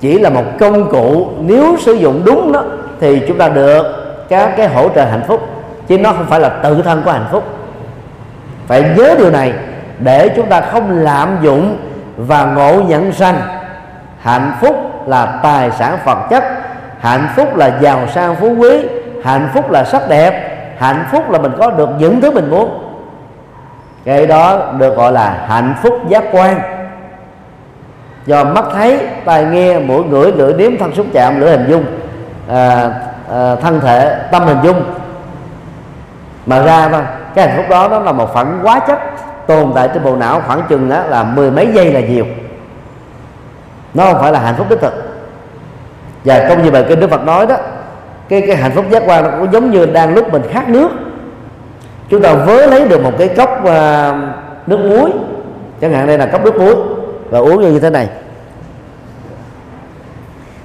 chỉ là một công cụ nếu sử dụng đúng đó, thì chúng ta được các cái hỗ trợ hạnh phúc. Chứ nó không phải là tự thân của hạnh phúc. Phải nhớ điều này, để chúng ta không lạm dụng và ngộ nhận rằng hạnh phúc là tài sản vật chất, hạnh phúc là giàu sang phú quý, hạnh phúc là sắc đẹp, hạnh phúc là mình có được những thứ mình muốn cái đó được gọi là hạnh phúc giác quan. Do mắt thấy tai nghe mũi ngửi lưỡi nếm thân xúc chạm lưỡi hình dung à, à, thân thể tâm hình dung. Mà ra mà cái hạnh phúc đó nó là một phản quá chất tồn tại trên bộ não khoảng chừng đó là mười mấy giây là nhiều. Nó không phải là hạnh phúc đích thực. Và trong như bài kinh đức phật nói đó cái cái hạnh phúc giác quan nó cũng giống như đang lúc mình khát nước chúng ta vớ lấy được một cái cốc uh, nước muối. Chẳng hạn đây là cốc nước muối. Và uống như thế này.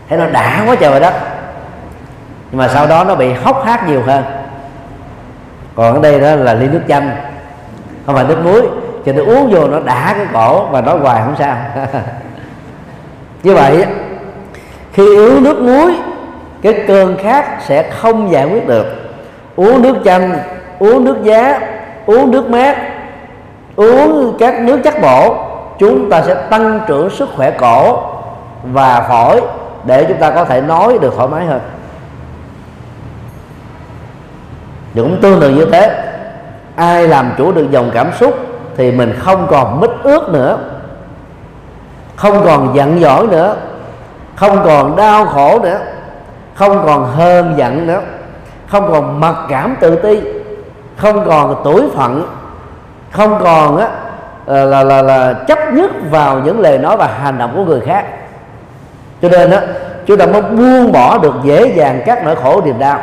Thấy nó đã quá trời đất nhưng mà sau đó nó bị hốc hác nhiều hơn. Còn ở đây đó là ly nước chanh. Không phải nước muối. Cho nên uống vô nó đã cái cổ và nói hoài không sao. *laughs* Như vậy khi uống nước muối cái cơn khát sẽ không giải quyết được. Uống nước chanh uống nước giá, uống nước mát, uống các nước chất bổ chúng ta sẽ tăng trưởng sức khỏe cổ và phổi để chúng ta có thể nói được thoải mái hơn. Cũng tương tự như thế, ai làm chủ được dòng cảm xúc thì mình không còn mít ướt nữa, không còn giận dỗi nữa, không còn đau khổ nữa, không còn hơn giận nữa, không còn mặc cảm tự ti không còn tuổi phận không còn á là, là là là chấp nhất vào những lời nói và hành động của người khác. Cho nên á chúng ta mới buông bỏ được dễ dàng các nỗi khổ niềm đau.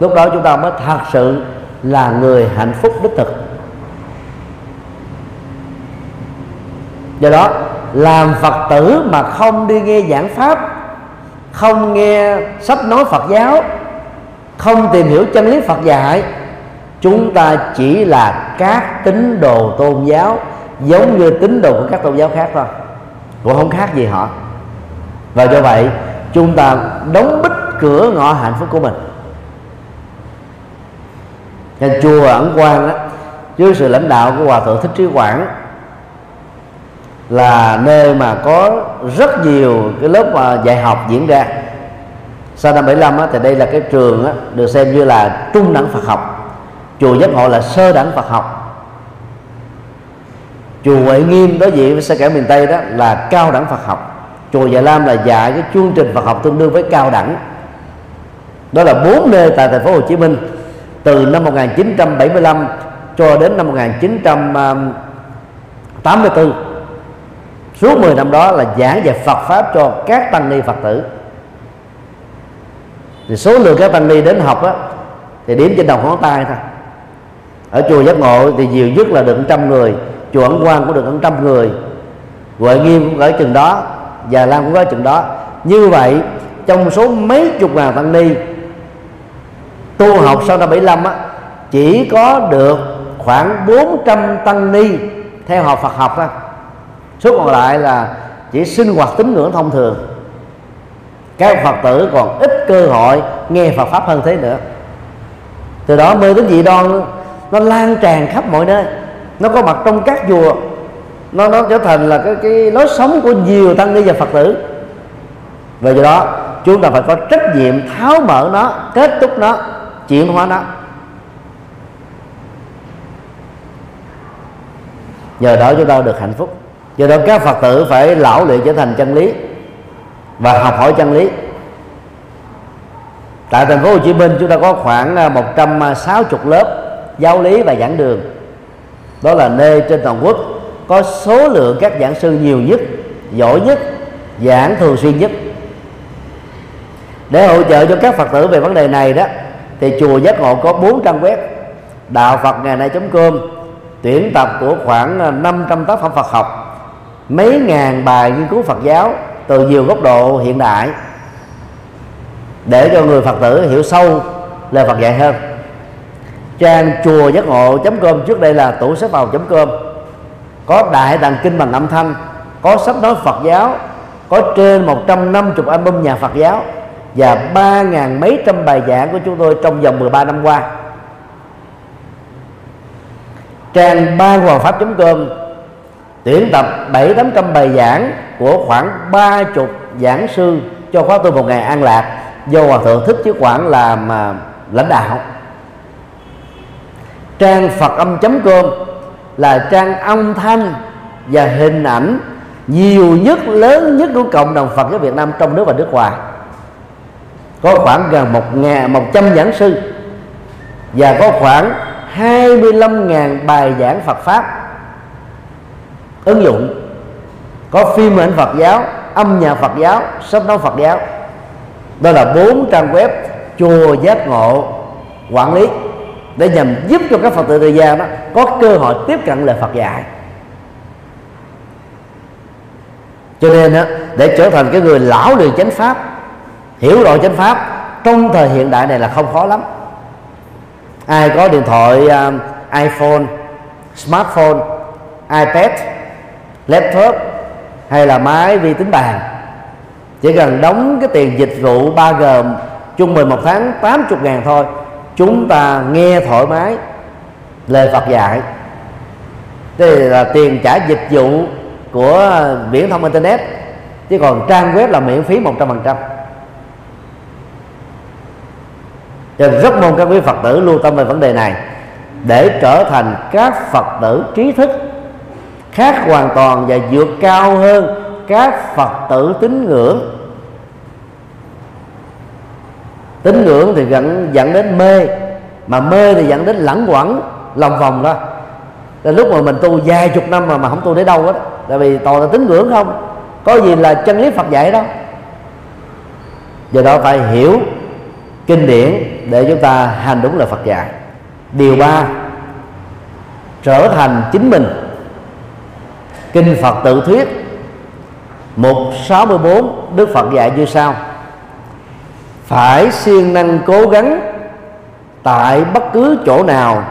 Lúc đó chúng ta mới thật sự là người hạnh phúc đích thực. Do đó làm phật tử mà không đi nghe giảng pháp không nghe sách nói phật giáo không tìm hiểu chân lý phật dạy chúng ta chỉ là các tín đồ tôn giáo giống như tín đồ của các tôn giáo khác thôi. Cũng không khác gì họ. Và do vậy chúng ta đóng bích cửa ngõ hạnh phúc của mình. Nên chùa ẩn quan đó dưới sự lãnh đạo của hòa thượng thích trí quảng là nơi mà có rất nhiều cái lớp mà dạy học diễn ra. Sau năm 75 á, thì đây là cái trường á, được xem như là trung đẳng Phật học chùa giác ngộ là sơ đẳng Phật học. Chùa Huệ Nghiêm đối diện với xe cả miền Tây đó là cao đẳng Phật học. Chùa Dạ Lam là dạy cái chương trình Phật học tương đương với cao đẳng. Đó là bốn nơi tại thành phố Hồ Chí Minh từ năm 1975 cho đến năm 1984 suốt 10 năm đó là giảng về Phật pháp cho các tăng ni Phật tử. Thì số lượng các tăng ni đến học á, thì điểm trên đầu ngón tay thôi ở chùa giác ngộ thì nhiều nhất là được trăm người, chùa ấn quang cũng được trăm người. Huệ nghiêm cũng ở chừng đó, già lam cũng ở chừng đó. Như vậy, trong số mấy chục ngàn tăng ni tu học sau năm 75 á, chỉ có được khoảng 400 tăng ni theo học Phật học thôi. Số còn lại là chỉ sinh hoạt tín ngưỡng thông thường. Các phật tử còn ít cơ hội nghe phật pháp hơn thế nữa. Từ đó mê tín dị đoan nó lan tràn khắp mọi nơi. Nó có mặt trong các chùa. Nó nó trở thành là cái cái lối sống của nhiều tăng ni và phật tử. Và do đó, chúng ta phải có trách nhiệm tháo mở nó, kết thúc nó, chuyển hóa nó. Nhờ đó chúng ta được hạnh phúc. Do đó các phật tử phải lão luyện trở thành chân lý và học hỏi chân lý. Tại thành phố Hồ Chí Minh, chúng ta có khoảng à, 160 lớp giáo lý và giảng đường. Đó là nơi trên toàn quốc có số lượng các giảng sư nhiều nhất, giỏi nhất, giảng thường xuyên nhất. Để hỗ trợ cho các phật tử về vấn đề này đó, thì chùa giác ngộ có bốn trang web. Đạo phật ngày nay com, tuyển tập của khoảng à, 500 tác phẩm Phật học, mấy ngàn bài nghiên cứu Phật giáo từ nhiều góc độ hiện đại. Để cho người Phật tử hiểu sâu, lời Phật dạy hơn trang chùa giác ngộ com. Trước đây là tủ sách vào com. Có đại tàng kinh bằng âm thanh, có sách nói Phật giáo, có trên 150 album nhà Phật giáo và ba ngàn mấy trăm bài giảng của chúng tôi trong vòng 13 năm qua. Trang ban hoàng pháp com tuyển tập bảy tám trăm bài giảng của khoảng ba chục giảng sư cho khóa tu một ngày an lạc. Do hòa thượng thích chứ quản làm lãnh đạo trang phật âm com là trang âm thanh và hình ảnh nhiều nhất, lớn nhất của cộng đồng Phật giáo Việt Nam trong nước và nước ngoài. Có khoảng gần một ngàn, một trăm giảng sư và có khoảng 25.000 bài giảng Phật pháp. Ứng dụng, có phim ảnh Phật giáo, âm nhạc Phật giáo sách nói Phật giáo. Đó là bốn trang web chùa giác ngộ quản lý để nhằm giúp cho các Phật tử thời gian đó có cơ hội tiếp cận lời Phật dạy. Cho nên đó, để trở thành cái người lão luyện chánh pháp hiểu rõ chánh pháp trong thời hiện đại này là không khó lắm. Ai có điện thoại um, iPhone smartphone iPad laptop hay là máy vi tính bàn chỉ cần đóng cái tiền dịch vụ 3G trung bình một tháng 80 ngàn thôi chúng ta nghe thoải mái lời Phật dạy. Đây là tiền trả dịch vụ của viễn thông internet, chứ còn trang web là miễn phí 100% cho rất mong các quý phật tử lưu tâm về vấn đề này, để trở thành các phật tử trí thức khác hoàn toàn và vượt cao hơn các phật tử tín ngưỡng. Tín ngưỡng thì dẫn dẫn đến mê, mà mê thì dẫn đến lẳng quẩn lòng vòng đó. Là lúc mà mình tu vài chục năm mà mà không tu đến đâu hết tại vì toàn là tín ngưỡng không. Có gì là chân lý phật dạy đâu do đó phải hiểu kinh điển để chúng ta hành đúng là phật dạy. Điều ba, trở thành chính mình. Kinh phật tự thuyết mục 64 đức phật dạy như sau phải siêng năng cố gắng tại bất cứ chỗ nào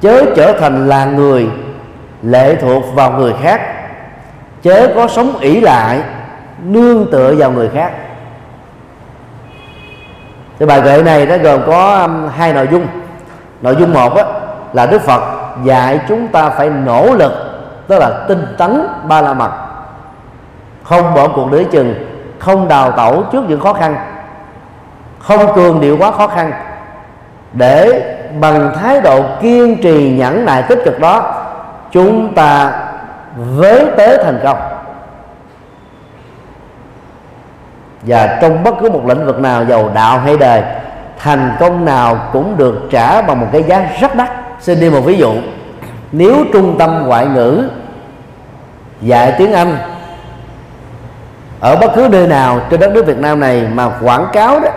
chớ trở thành là người lệ thuộc vào người khác chớ có sống ỷ lại nương tựa vào người khác. Cái bài kệ này nó gồm có um, hai nội dung. Nội dung một á, là đức phật dạy chúng ta phải nỗ lực tức là tinh tấn ba la mật. Không bỏ cuộc đối chừng không đào tẩu trước những khó khăn không cường điệu quá khó khăn. Để bằng thái độ kiên trì nhẫn nại tích cực đó, chúng ta vế tới thành công. Và trong bất cứ một lĩnh vực nào giàu đạo hay đời, thành công nào cũng được trả bằng một cái giá rất đắt. Xin đi một ví dụ. Nếu trung tâm ngoại ngữ dạy tiếng anh ở bất cứ nơi nào trên đất nước Việt Nam này mà quảng cáo đó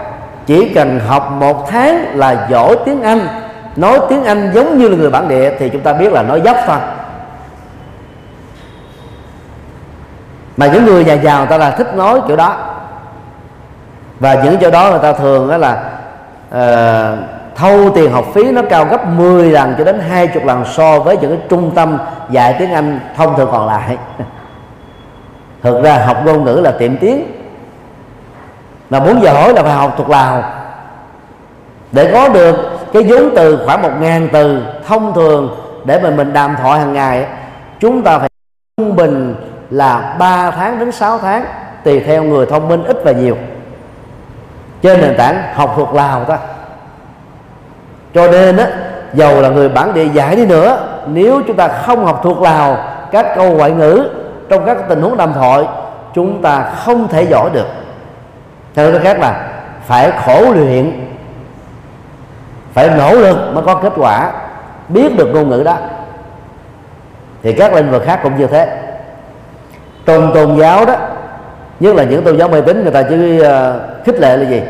chỉ cần học một tháng là giỏi tiếng Anh. Nói tiếng Anh giống như là người bản địa thì chúng ta biết là nói dốc thôi. Mà những người nhà giàu người ta là thích nói kiểu đó. Và những chỗ đó người ta thường đó là uh, thâu tiền học phí nó cao gấp 10 lần cho đến 20 lần so với những cái trung tâm dạy tiếng Anh thông thường còn lại. *laughs* Thực ra học ngôn ngữ là tiệm tiếng mà muốn giỏi là phải học thuộc lào. Để có được cái vốn từ khoảng một ngàn từ thông thường để mà mình đàm thoại hàng ngày, chúng ta phải trung bình là 3 tháng đến 6 tháng tùy theo người thông minh ít và nhiều. Trên nền tảng học thuộc lào ta. Cho nên á, dầu là người bản địa giải đi nữa, nếu chúng ta không học thuộc lào các câu ngoại ngữ trong các tình huống đàm thoại, chúng ta không thể giỏi được theo nói khác là phải khổ luyện, phải nỗ lực mới có kết quả, biết được ngôn ngữ đó. Thì các lĩnh vực khác cũng như thế. Tôn tôn giáo đó, nhất là những tôn giáo mê tín, người ta chỉ ờ, khích lệ là gì?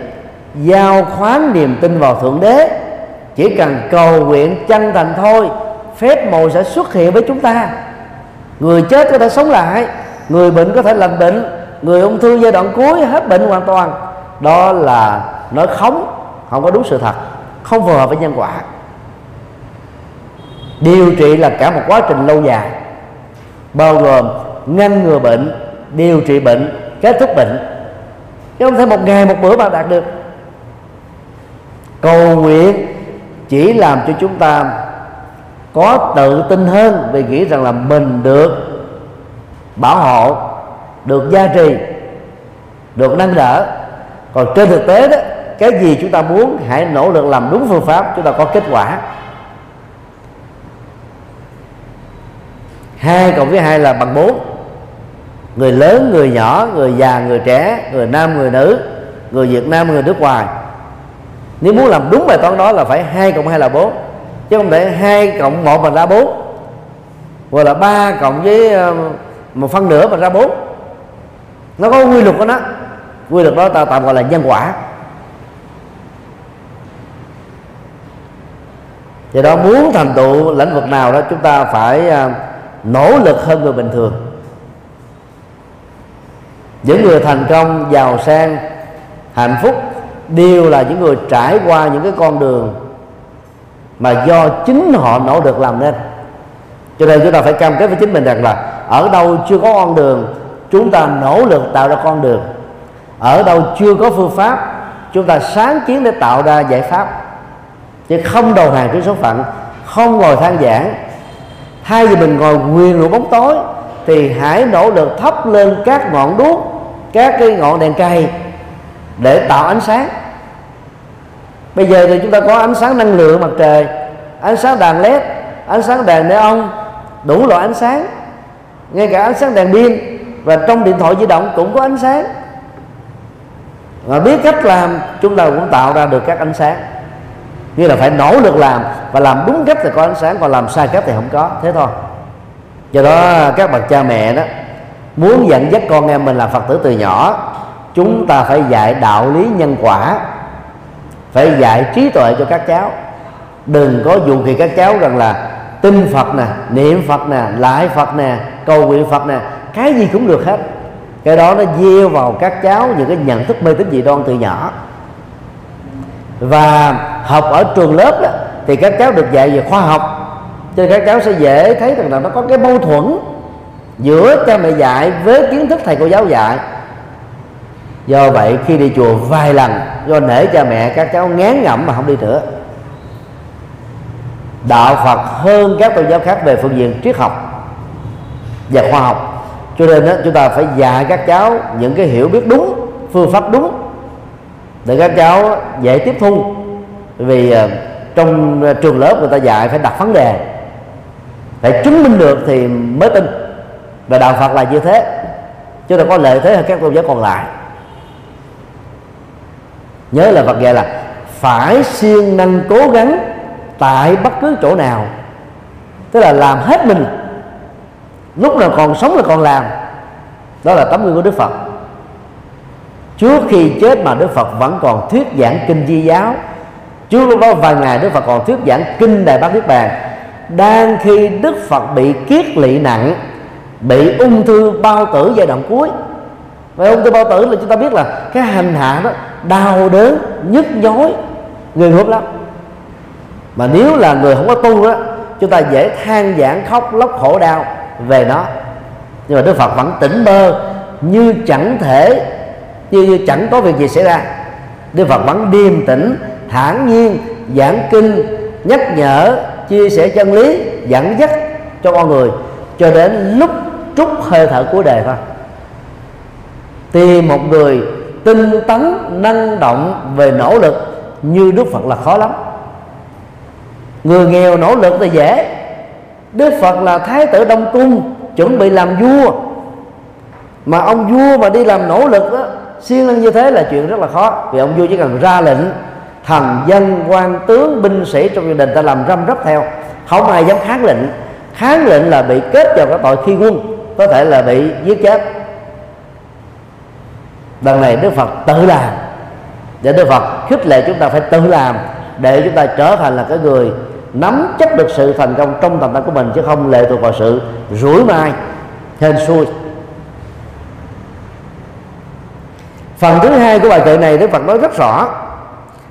Giao khoán niềm tin vào thượng đế, chỉ cần cầu nguyện chân thành thôi, phép màu sẽ xuất hiện với chúng ta. Người chết có thể sống lại, người bệnh có thể lành bệnh người ung thư giai đoạn cuối hết bệnh hoàn toàn. Đó là nói khống, không có đúng sự thật, không phù hợp với nhân quả. Điều trị là cả một quá trình lâu dài, bao gồm ngăn ngừa bệnh, điều trị bệnh, kết thúc bệnh. Chứ không thể một ngày một bữa mà đạt được. Cầu nguyện chỉ làm cho chúng ta có tự tin hơn vì nghĩ rằng là mình được bảo hộ được gia trì, được nâng đỡ. Còn trên thực tế đó, cái gì chúng ta muốn, hãy nỗ lực làm đúng phương pháp, chúng ta có kết quả. Hai cộng với hai là bằng bốn. Người lớn, người nhỏ, người già, người trẻ, người nam, người nữ, người việt nam, người nước ngoài. Nếu muốn làm đúng bài toán đó là phải hai cộng hai là bốn, chứ không thể hai cộng một mà ra bốn. Hoặc là ba cộng với ờ, một phân nửa mà ra bốn nó có quy luật của nó quy luật đó ta tạm gọi là nhân quả. Do đó muốn thành tựu lĩnh vực nào đó, chúng ta phải à, nỗ lực hơn người bình thường. Những người thành công, giàu sang, hạnh phúc đều là những người trải qua những cái con đường mà do chính họ nỗ lực làm nên. Cho nên chúng ta phải cam kết với chính mình rằng là ở đâu chưa có con đường chúng ta nỗ lực tạo ra con đường. Ở đâu chưa có phương pháp, chúng ta sáng kiến để tạo ra giải pháp. Chứ không đầu hàng trước số phận, không ngồi than giảng. Thay vì mình ngồi quyền ngủ bóng tối, thì hãy nỗ lực thắp lên các ngọn đuốc, các cái ngọn đèn cây để tạo ánh sáng. Bây giờ thì chúng ta có ánh sáng năng lượng mặt trời, ánh sáng đèn led ánh sáng đèn neon, đủ loại ánh sáng. Ngay cả ánh sáng đèn pin và trong điện thoại di động cũng có ánh sáng. Và biết cách làm, chúng ta cũng tạo ra được các ánh sáng. Như là phải nỗ lực làm, và làm đúng cách thì có ánh sáng, còn làm sai cách thì không có. Thế thôi. Do đó, các bậc cha mẹ đó, muốn dẫn dắt con em mình làm phật tử từ nhỏ, chúng ta phải dạy đạo lý nhân quả, phải dạy trí tuệ cho các cháu. Đừng có dụ kỳ các cháu rằng là tin phật nè, niệm phật nè, lại phật nè, cầu nguyện phật nè cái gì cũng được hết. Cái đó nó gieo vào các cháu những cái nhận thức mê tín dị đoan từ nhỏ. Và học ở trường lớp đó, thì các cháu được dạy về khoa học. Cho nên các cháu sẽ dễ thấy rằng là nó có cái mâu thuẫn giữa cha mẹ dạy với kiến thức thầy cô giáo dạy. Do vậy khi đi chùa vài lần do nể cha mẹ các cháu ngán ngẩm mà không đi nữa. Đạo phật hơn các tôn giáo khác về phương diện triết học và khoa học cho nên đó, chúng ta phải dạy các cháu những cái hiểu biết đúng phương pháp đúng để các cháu dễ tiếp thu. Vì ờ, trong ờ, trường lớp người ta dạy phải đặt vấn đề. Phải chứng minh được thì mới tin. Và đạo phật là như thế. Chúng ta có lợi thế hơn các tôn giáo còn lại. Nhớ là Phật dạy là phải siêng năng cố gắng tại bất cứ chỗ nào. Tức là làm hết mình lúc nào còn sống là còn làm. Đó là tấm gương của Đức Phật. Trước khi chết mà Đức Phật vẫn còn thuyết giảng kinh di giáo. Trước lúc đó vài ngày Đức Phật còn thuyết giảng kinh Đại Bát Niết Bàn. Đang khi Đức Phật bị kiết lỵ nặng, bị ung thư bao tử giai đoạn cuối. Và ung thư bao tử là chúng ta biết là cái hành hạ đó đau đớn, nhức nhối, người hút lắm. Mà nếu là người không có tu đó, chúng ta dễ than giảng khóc lóc khổ đau về nó nhưng mà đức phật vẫn tỉnh bơ như chẳng thể, như chẳng có việc gì xảy ra. Đức phật vẫn điềm tĩnh, thản nhiên, giảng kinh, nhắc nhở, chia sẻ chân lý, dẫn dắt cho con người cho đến lúc trút hơi thở cuối đời thôi. Tìm một người tinh tấn, năng động về nỗ lực như đức phật là khó lắm. Người nghèo nỗ lực thì dễ đức phật là thái tử đông cung, chuẩn bị làm vua. Mà ông vua mà đi làm nỗ lực đó siêng năng như thế là chuyện rất là khó. Vì ông vua chỉ cần ra lệnh, thần, dân, quan, tướng, binh, sĩ trong gia đình ta làm răm rắp theo. Không ai dám kháng lệnh. Kháng lệnh là bị kết vào cái tội khi quân, có thể là bị giết chết. Đằng này đức phật tự làm. Để đức phật khích lệ chúng ta phải tự làm, để chúng ta trở thành là cái người nắm chắc được sự thành công trong tầm tay của mình chứ không lệ thuộc vào sự rủi mai hên xui. Phần thứ hai của bài kệ này đức phật nói rất rõ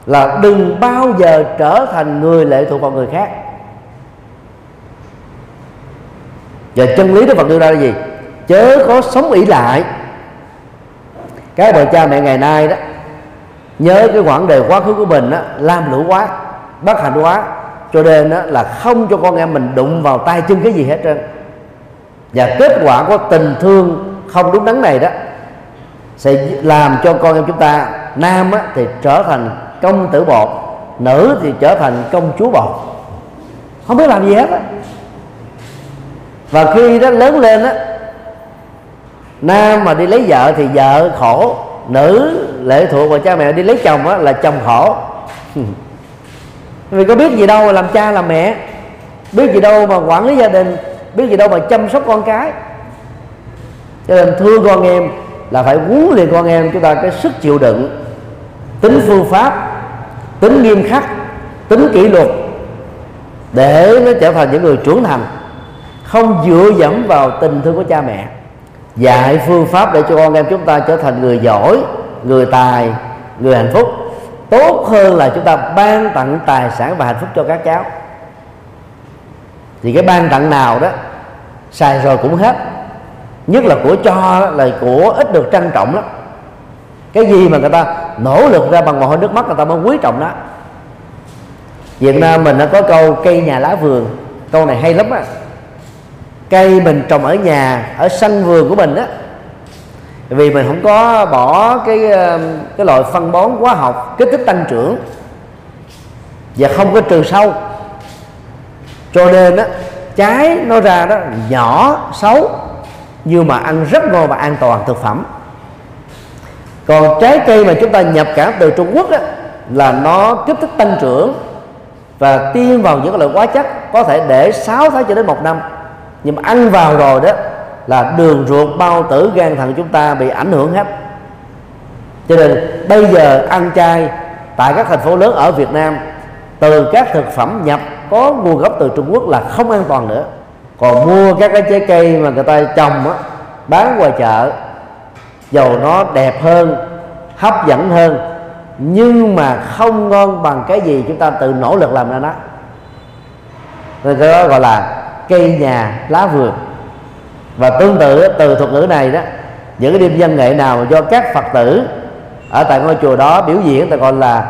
là đừng bao giờ trở thành người lệ thuộc vào người khác. Và chân lý đức phật đưa ra là gì? Chớ có sống ỷ lại. Các bậc cha mẹ ngày nay đó nhớ cái quãng đời quá khứ của mình đó, lam lũ quá bất hạnh quá cho nên đó, là không cho con em mình đụng vào tay chân cái gì hết trơn. Và kết quả của tình thương không đúng đắn này đó sẽ làm cho con em chúng ta nam á, thì trở thành công tử bột nữ thì trở thành công chúa bột. Không biết làm gì hết á. Và khi đó lớn lên á nam mà đi lấy vợ thì vợ khổ nữ lệ thuộc vào cha mẹ đi lấy chồng á là chồng khổ. *laughs* vì có biết gì đâu mà làm cha làm mẹ, biết gì đâu mà quản lý gia đình, biết gì đâu mà chăm sóc con cái. Cho nên thương con em là phải huấn luyện con em chúng ta cái sức chịu đựng, tính phương pháp, tính nghiêm khắc, tính kỷ luật để nó trở thành những người trưởng thành, không dựa dẫm vào tình thương của cha mẹ. Dạy phương pháp để cho con em chúng ta trở thành người giỏi, người tài, người hạnh phúc tốt hơn là chúng ta ban tặng tài sản và hạnh phúc cho các cháu. Thì cái ban tặng nào đó, xài rồi cũng hết. Nhất là của cho là của ít được trân trọng lắm. Cái gì mà người ta nỗ lực ra bằng mồ hôi nước mắt, người ta mới quý trọng đó. Việt Nam mình nó có câu cây nhà lá vườn câu này hay lắm á. Cây mình trồng ở nhà, ở sân vườn của mình á vì mình không có bỏ cái ờ, cái loại phân bón hóa học kích thích tăng trưởng. Và không có trừ sâu. Cho nên á trái nó ra đó nhỏ xấu nhưng mà ăn rất ngon và an toàn thực phẩm. Còn trái cây mà chúng ta nhập cả từ Trung Quốc á, là nó kích thích tăng trưởng và tiêm vào những loại hóa chất có thể để 6 tháng cho đến một năm. Nhưng mà ăn vào rồi đó là đường ruột bao tử gan thận chúng ta bị ảnh hưởng hết. Cho nên bây giờ ăn chay tại các thành phố lớn ở Việt Nam, từ các thực phẩm nhập có nguồn gốc từ Trung Quốc là không an toàn nữa. Còn mua các cái trái cây mà người ta trồng á, bán ngoài chợ, dầu nó đẹp hơn, hấp dẫn hơn, nhưng mà không ngon bằng cái gì chúng ta tự nỗ lực làm ra đó. Nên cái đó gọi là cây nhà lá vườn và tương tự từ thuật ngữ này đó những cái đêm văn nghệ nào do các phật tử ở tại ngôi chùa đó biểu diễn ta gọi là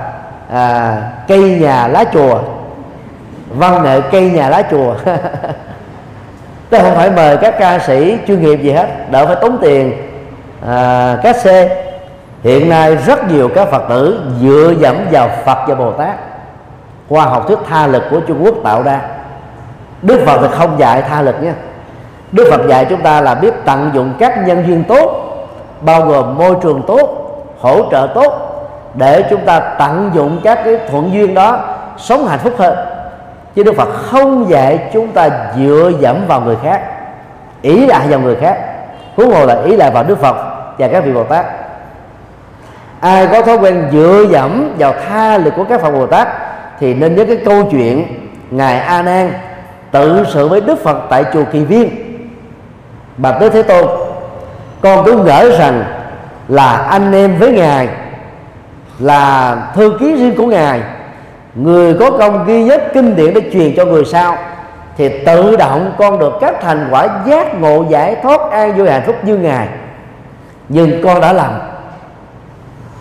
à, cây nhà lá chùa văn nghệ cây nhà lá chùa. *laughs* Tôi không phải mời các ca sĩ chuyên nghiệp gì hết đỡ phải tốn tiền à, các xe hiện nay rất nhiều các phật tử dựa dẫm vào phật và bồ tát qua học thuyết tha lực của trung quốc tạo ra. Đức phật thì không dạy tha lực nhé đức phật dạy chúng ta là biết tận dụng các nhân duyên tốt, bao gồm môi trường tốt, hỗ trợ tốt, để chúng ta tận dụng các cái thuận duyên đó, sống hạnh phúc hơn. Chứ đức phật không dạy chúng ta dựa dẫm vào người khác, ý lại vào người khác. Huống hồ là ý lại vào đức phật và các vị bồ tát. Ai có thói quen dựa dẫm vào tha lực của các phật bồ tát thì nên nhớ cái câu chuyện ngài a nan tự sự với đức phật tại chùa kỳ viên bà đức thế tôn, con cứ ngỡ rằng là anh em với ngài là thư ký riêng của ngài. Người có công ghi nhất kinh điển để truyền cho người sau, thì tự động con được các thành quả giác ngộ giải thoát an vui hạnh phúc như ngài. Nhưng con đã làm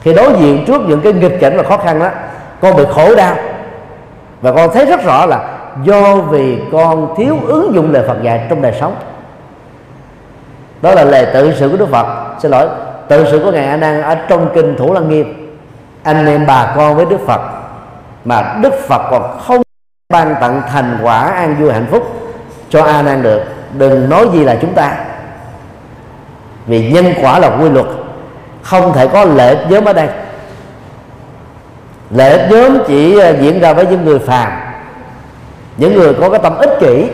khi đối diện trước những cái nghịch cảnh và khó khăn đó, con bị khổ đau. Và con thấy rất rõ là do vì con thiếu ứng dụng lời Phật dạy trong đời sống đó là lời tự sự của Đức Phật. Xin lỗi, tự sự của ngài A Nan ở trong kinh Thủ Lăng Nghiêm. Anh em bà con với Đức Phật. Mà Đức Phật còn không ban tặng thành quả an vui hạnh phúc cho A Nan được. Đừng nói gì là chúng ta. Vì nhân quả là quy luật. Không thể có lợi ích nhóm ở đây. Lợi ích nhóm chỉ à, diễn ra với những người phàm. Những người có cái tâm ích kỷ,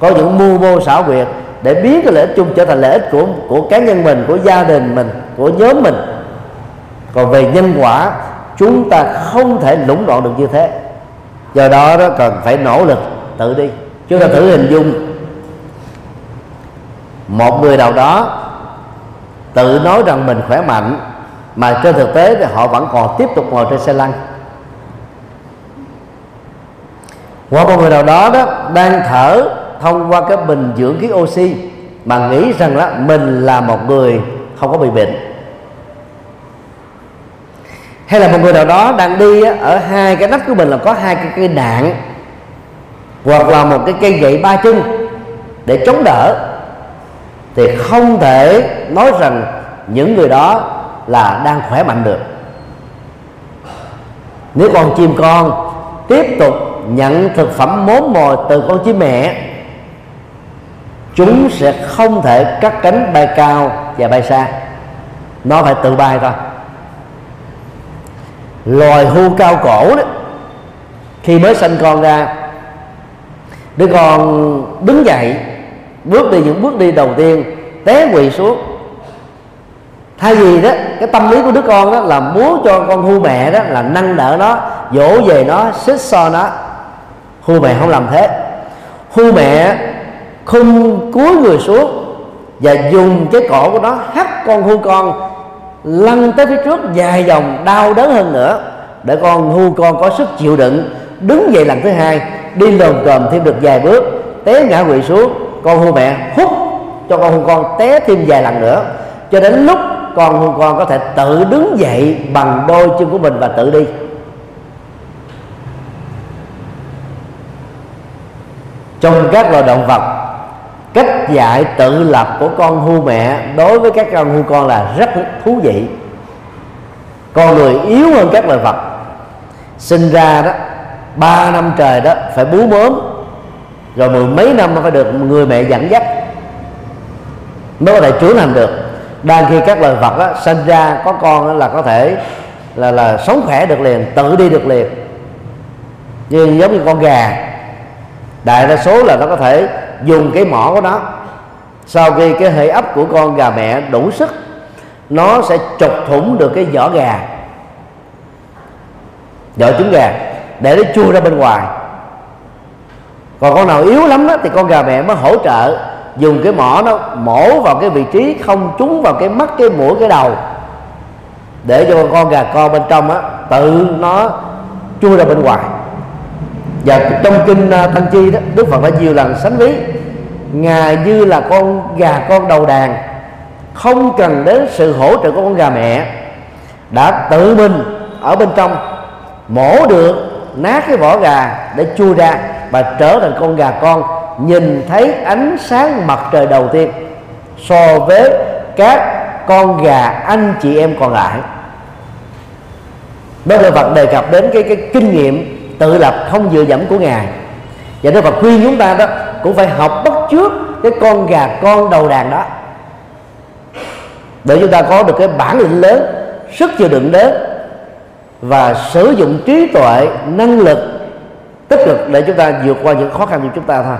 có những mưu mô xảo quyệt để biến cái lợi ích chung trở thành lợi ích của của cá nhân mình, của gia đình mình, của nhóm mình. Còn về nhân quả, chúng ta không thể lũng đoạn được như thế. Do đó đó cần phải nỗ lực tự đi. Chúng ta thử hình dung. Một người nào đó tự nói rằng mình khỏe mạnh, mà trên thực tế thì họ vẫn còn tiếp tục ngồi trên xe lăn. Hoặc một người nào đó đó, đang thở thông qua cái bình dưỡng khí oxy mà nghĩ rằng đó mình là một người không có bị bệnh. Hay là một người nào đó đang đi ở hai cái nách của mình là có hai cái cây đạn hoặc là một cái cây gậy ba chân để chống đỡ, thì không thể nói rằng những người đó là đang khỏe mạnh được. Nếu con chim con tiếp tục nhận thực phẩm mốm mồi từ con chim mẹ chúng sẽ không thể cắt cánh bay cao và bay xa. Nó phải tự bay thôi. Loài hươu cao cổ đó, khi mới sinh con ra, đứa con đứng dậy, bước đi những bước đi đầu tiên, té quỳ xuống. Thay vì đó, cái tâm lý của đứa con đó là muốn cho con hưu mẹ đó là nâng đỡ nó, dỗ về nó, xích so nó. Hưu mẹ không làm thế. Hưu mẹ khung cúi người xuống và dùng cái cổ của nó hắt con hưu con lăn tới phía trước dài dòng đau đớn hơn nữa để con hưu con có sức chịu đựng. Đứng dậy lần thứ hai, đi lồm cồm thêm được vài bước, té ngã quỵ xuống. Con hưu mẹ hút cho con hưu con té thêm vài lần nữa. Cho đến lúc con hưu con có thể tự đứng dậy bằng đôi chân của mình và tự đi. Trong các loài động vật cách dạy tự lập của con hưu mẹ đối với các con hưu con là rất thú vị. Con người yếu hơn các loài vật. Sinh ra đó ba năm trời đó phải bú mớm rồi mười mấy năm phải được người mẹ dẫn dắt. Mới có thể trưởng thành được. Đang khi các loài vật đó, sinh ra có con là có thể là là sống khỏe được liền tự đi được liền. Như giống như con gà đại đa số là nó có thể dùng cái mỏ của nó. Sau khi cái hệ ấp của con gà mẹ đủ sức nó sẽ chọc thủng được cái vỏ gà. Vỏ trứng gà để nó chui ra bên ngoài. Còn con nào yếu lắm đó, thì con gà mẹ mới hỗ trợ dùng cái mỏ nó mổ vào cái vị trí không trúng vào cái mắt cái mũi cái đầu. Để cho con gà con bên trong á tự nó chui ra bên ngoài và trong kinh à, tăng chi đó, đức phật đã nhiều lần sánh ví, ngài như là con gà con đầu đàn, không cần đến sự hỗ trợ của con gà mẹ, đã tự mình ở bên trong, mổ được, nát cái vỏ gà để chui ra và trở thành con gà con, nhìn thấy ánh sáng mặt trời đầu tiên, so với các con gà anh chị em còn lại. Đó là Phật đề cập đến cái cái kinh nghiệm tự lập không dựa dẫm của ngài. Và Đức Phật khuyên chúng ta đó cũng phải học bắt trước cái con gà con đầu đàn đó. Để chúng ta có được cái bản lĩnh lớn sức chịu đựng lớn và sử dụng trí tuệ năng lực tích cực để chúng ta vượt qua những khó khăn của chúng ta thôi.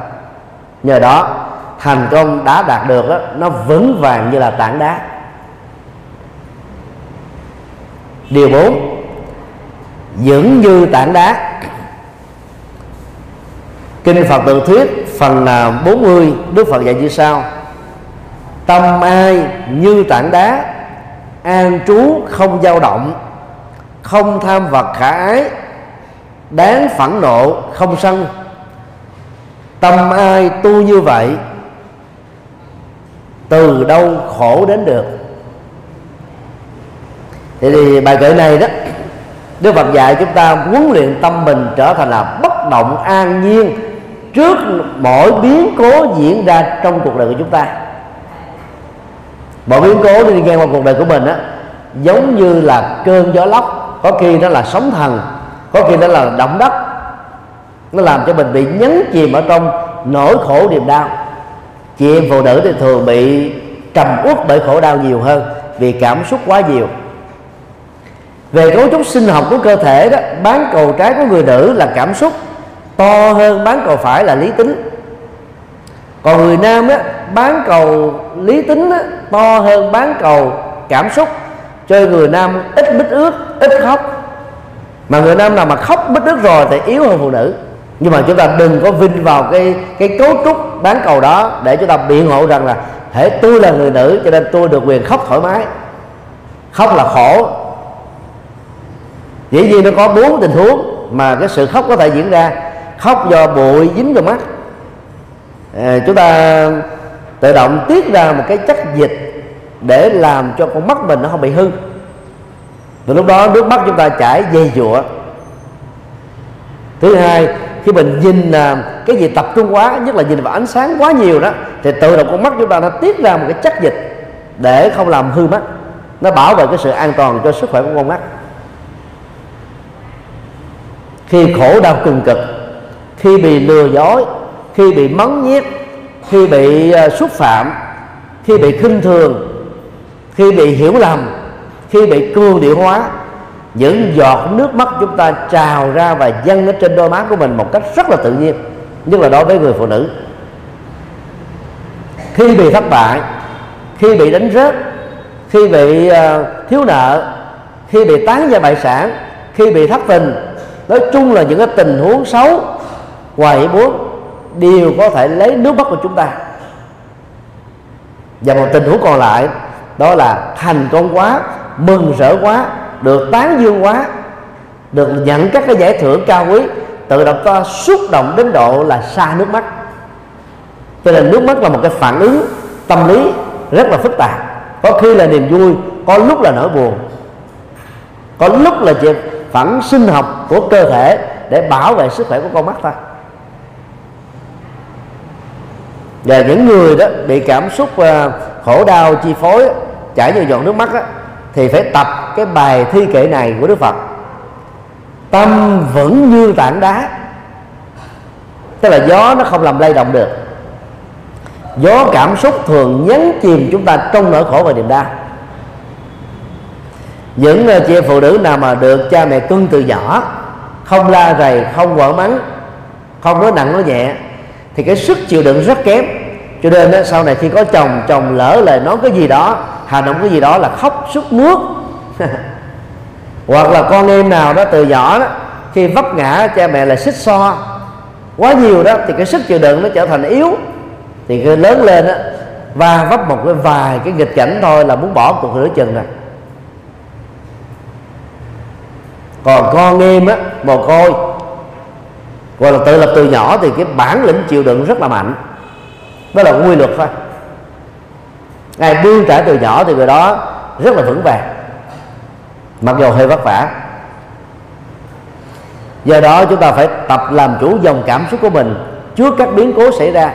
Nhờ đó thành công đã đạt được đó, nó vững vàng như là tảng đá. Điều 4 vững như tảng đá. Kinh phật tự thuyết phần 40 đức phật dạy như sau. Tâm ai như tảng đá an trú không dao động không tham vật khả ái đáng phẫn nộ không sân. Tâm ai tu như vậy từ đâu khổ đến được? Thì, thì bài kệ này đó Đức Phật dạy chúng ta huấn luyện tâm mình trở thành là bất động an nhiên trước mỗi biến cố diễn ra trong cuộc đời của chúng ta. Mọi biến cố đi ngang qua cuộc đời của mình á, giống như là cơn gió lốc, có khi nó là sóng thần, có khi nó là động đất. Nó làm cho mình bị nhấn chìm ở trong nỗi khổ niềm đau. Chị em phụ nữ thì thường bị trầm uất bởi khổ đau nhiều hơn vì cảm xúc quá nhiều về cấu trúc sinh học của cơ thể đó bán cầu trái của người nữ là cảm xúc to hơn bán cầu phải là lý tính. Còn người nam á bán cầu lý tính á, to hơn bán cầu cảm xúc. Cho người nam ít bít ướt ít khóc. Mà người nam nào mà khóc bít ướt rồi thì yếu hơn phụ nữ. Nhưng mà chúng ta đừng có vinh vào cái cái cấu trúc bán cầu đó để chúng ta biện hộ rằng là thể tôi là người nữ cho nên tôi được quyền khóc thoải mái. Khóc là khổ dĩ nhiên nó có bốn tình huống mà cái sự khóc có thể diễn ra. Khóc do bụi dính vào mắt. À, chúng ta tự động tiết ra một cái chất dịch để làm cho con mắt mình nó không bị hư. Và lúc đó nước mắt chúng ta chảy dây dụa. Thứ hai khi mình nhìn à, cái gì tập trung quá nhất là nhìn vào ánh sáng quá nhiều đó thì tự động con mắt chúng ta nó tiết ra một cái chất dịch để không làm hư mắt. Nó bảo vệ cái sự an toàn cho sức khỏe của con mắt khi khổ đau cùng cực, khi bị lừa dối, khi bị mắng nhiếc, khi bị ờ, xúc phạm, khi bị khinh thường, khi bị hiểu lầm, khi bị cương điệu hóa, những giọt nước mắt chúng ta trào ra và dâng ở trên đôi má của mình một cách rất là tự nhiên, nhất là đối với người phụ nữ. Khi bị thất bại, khi bị đánh rớt, khi bị ờ, thiếu nợ, khi bị tán gia bại sản, khi bị thất tình nói chung là những cái tình huống xấu ngoài ý muốn đều có thể lấy nước mắt của chúng ta. Và một tình huống còn lại, đó là thành công quá, mừng rỡ quá, được tán dương quá, được nhận các cái giải thưởng cao quý, tự động ta xúc động đến độ là xa nước mắt. Cho nên nước mắt là một cái phản ứng tâm lý rất là phức tạp. Có khi là niềm vui, có lúc là nỗi buồn. Có lúc là chuyện phản sinh học của cơ thể để bảo vệ sức khỏe của con mắt ta. Và những người đó bị cảm xúc uh, khổ đau chi phối chảy nhiều giọt nước mắt đó, thì phải tập cái bài thi kệ này của Đức Phật. Tâm vững như tảng đá. Tức là gió nó không làm lay động được. Gió cảm xúc thường nhấn chìm chúng ta trong nỗi khổ và niềm đau những ờ, chị em phụ nữ nào mà được cha mẹ cưng từ nhỏ không la rầy không quở mắng không nói nặng nói nhẹ thì cái sức chịu đựng rất kém. Cho nên đó, sau này khi có chồng chồng lỡ lời nói cái gì đó hành động cái gì đó là khóc sức mướt. *laughs* Hoặc là con em nào đó từ nhỏ đó khi vấp ngã cha mẹ là xích so quá nhiều đó thì cái sức chịu đựng nó trở thành yếu. Thì khi lớn lên đó và vấp một cái vài cái nghịch cảnh thôi là muốn bỏ cuộc nửa chừng rồi. Còn con em á, mồ côi. Gọi là tự lập từ nhỏ thì cái bản lĩnh chịu đựng rất là mạnh. Đó là quy luật thôi. Ai bươn trải từ nhỏ thì người đó rất là vững vàng. Mặc dù hơi vất vả. Do đó chúng ta phải tập làm chủ dòng cảm xúc của mình trước các biến cố xảy ra.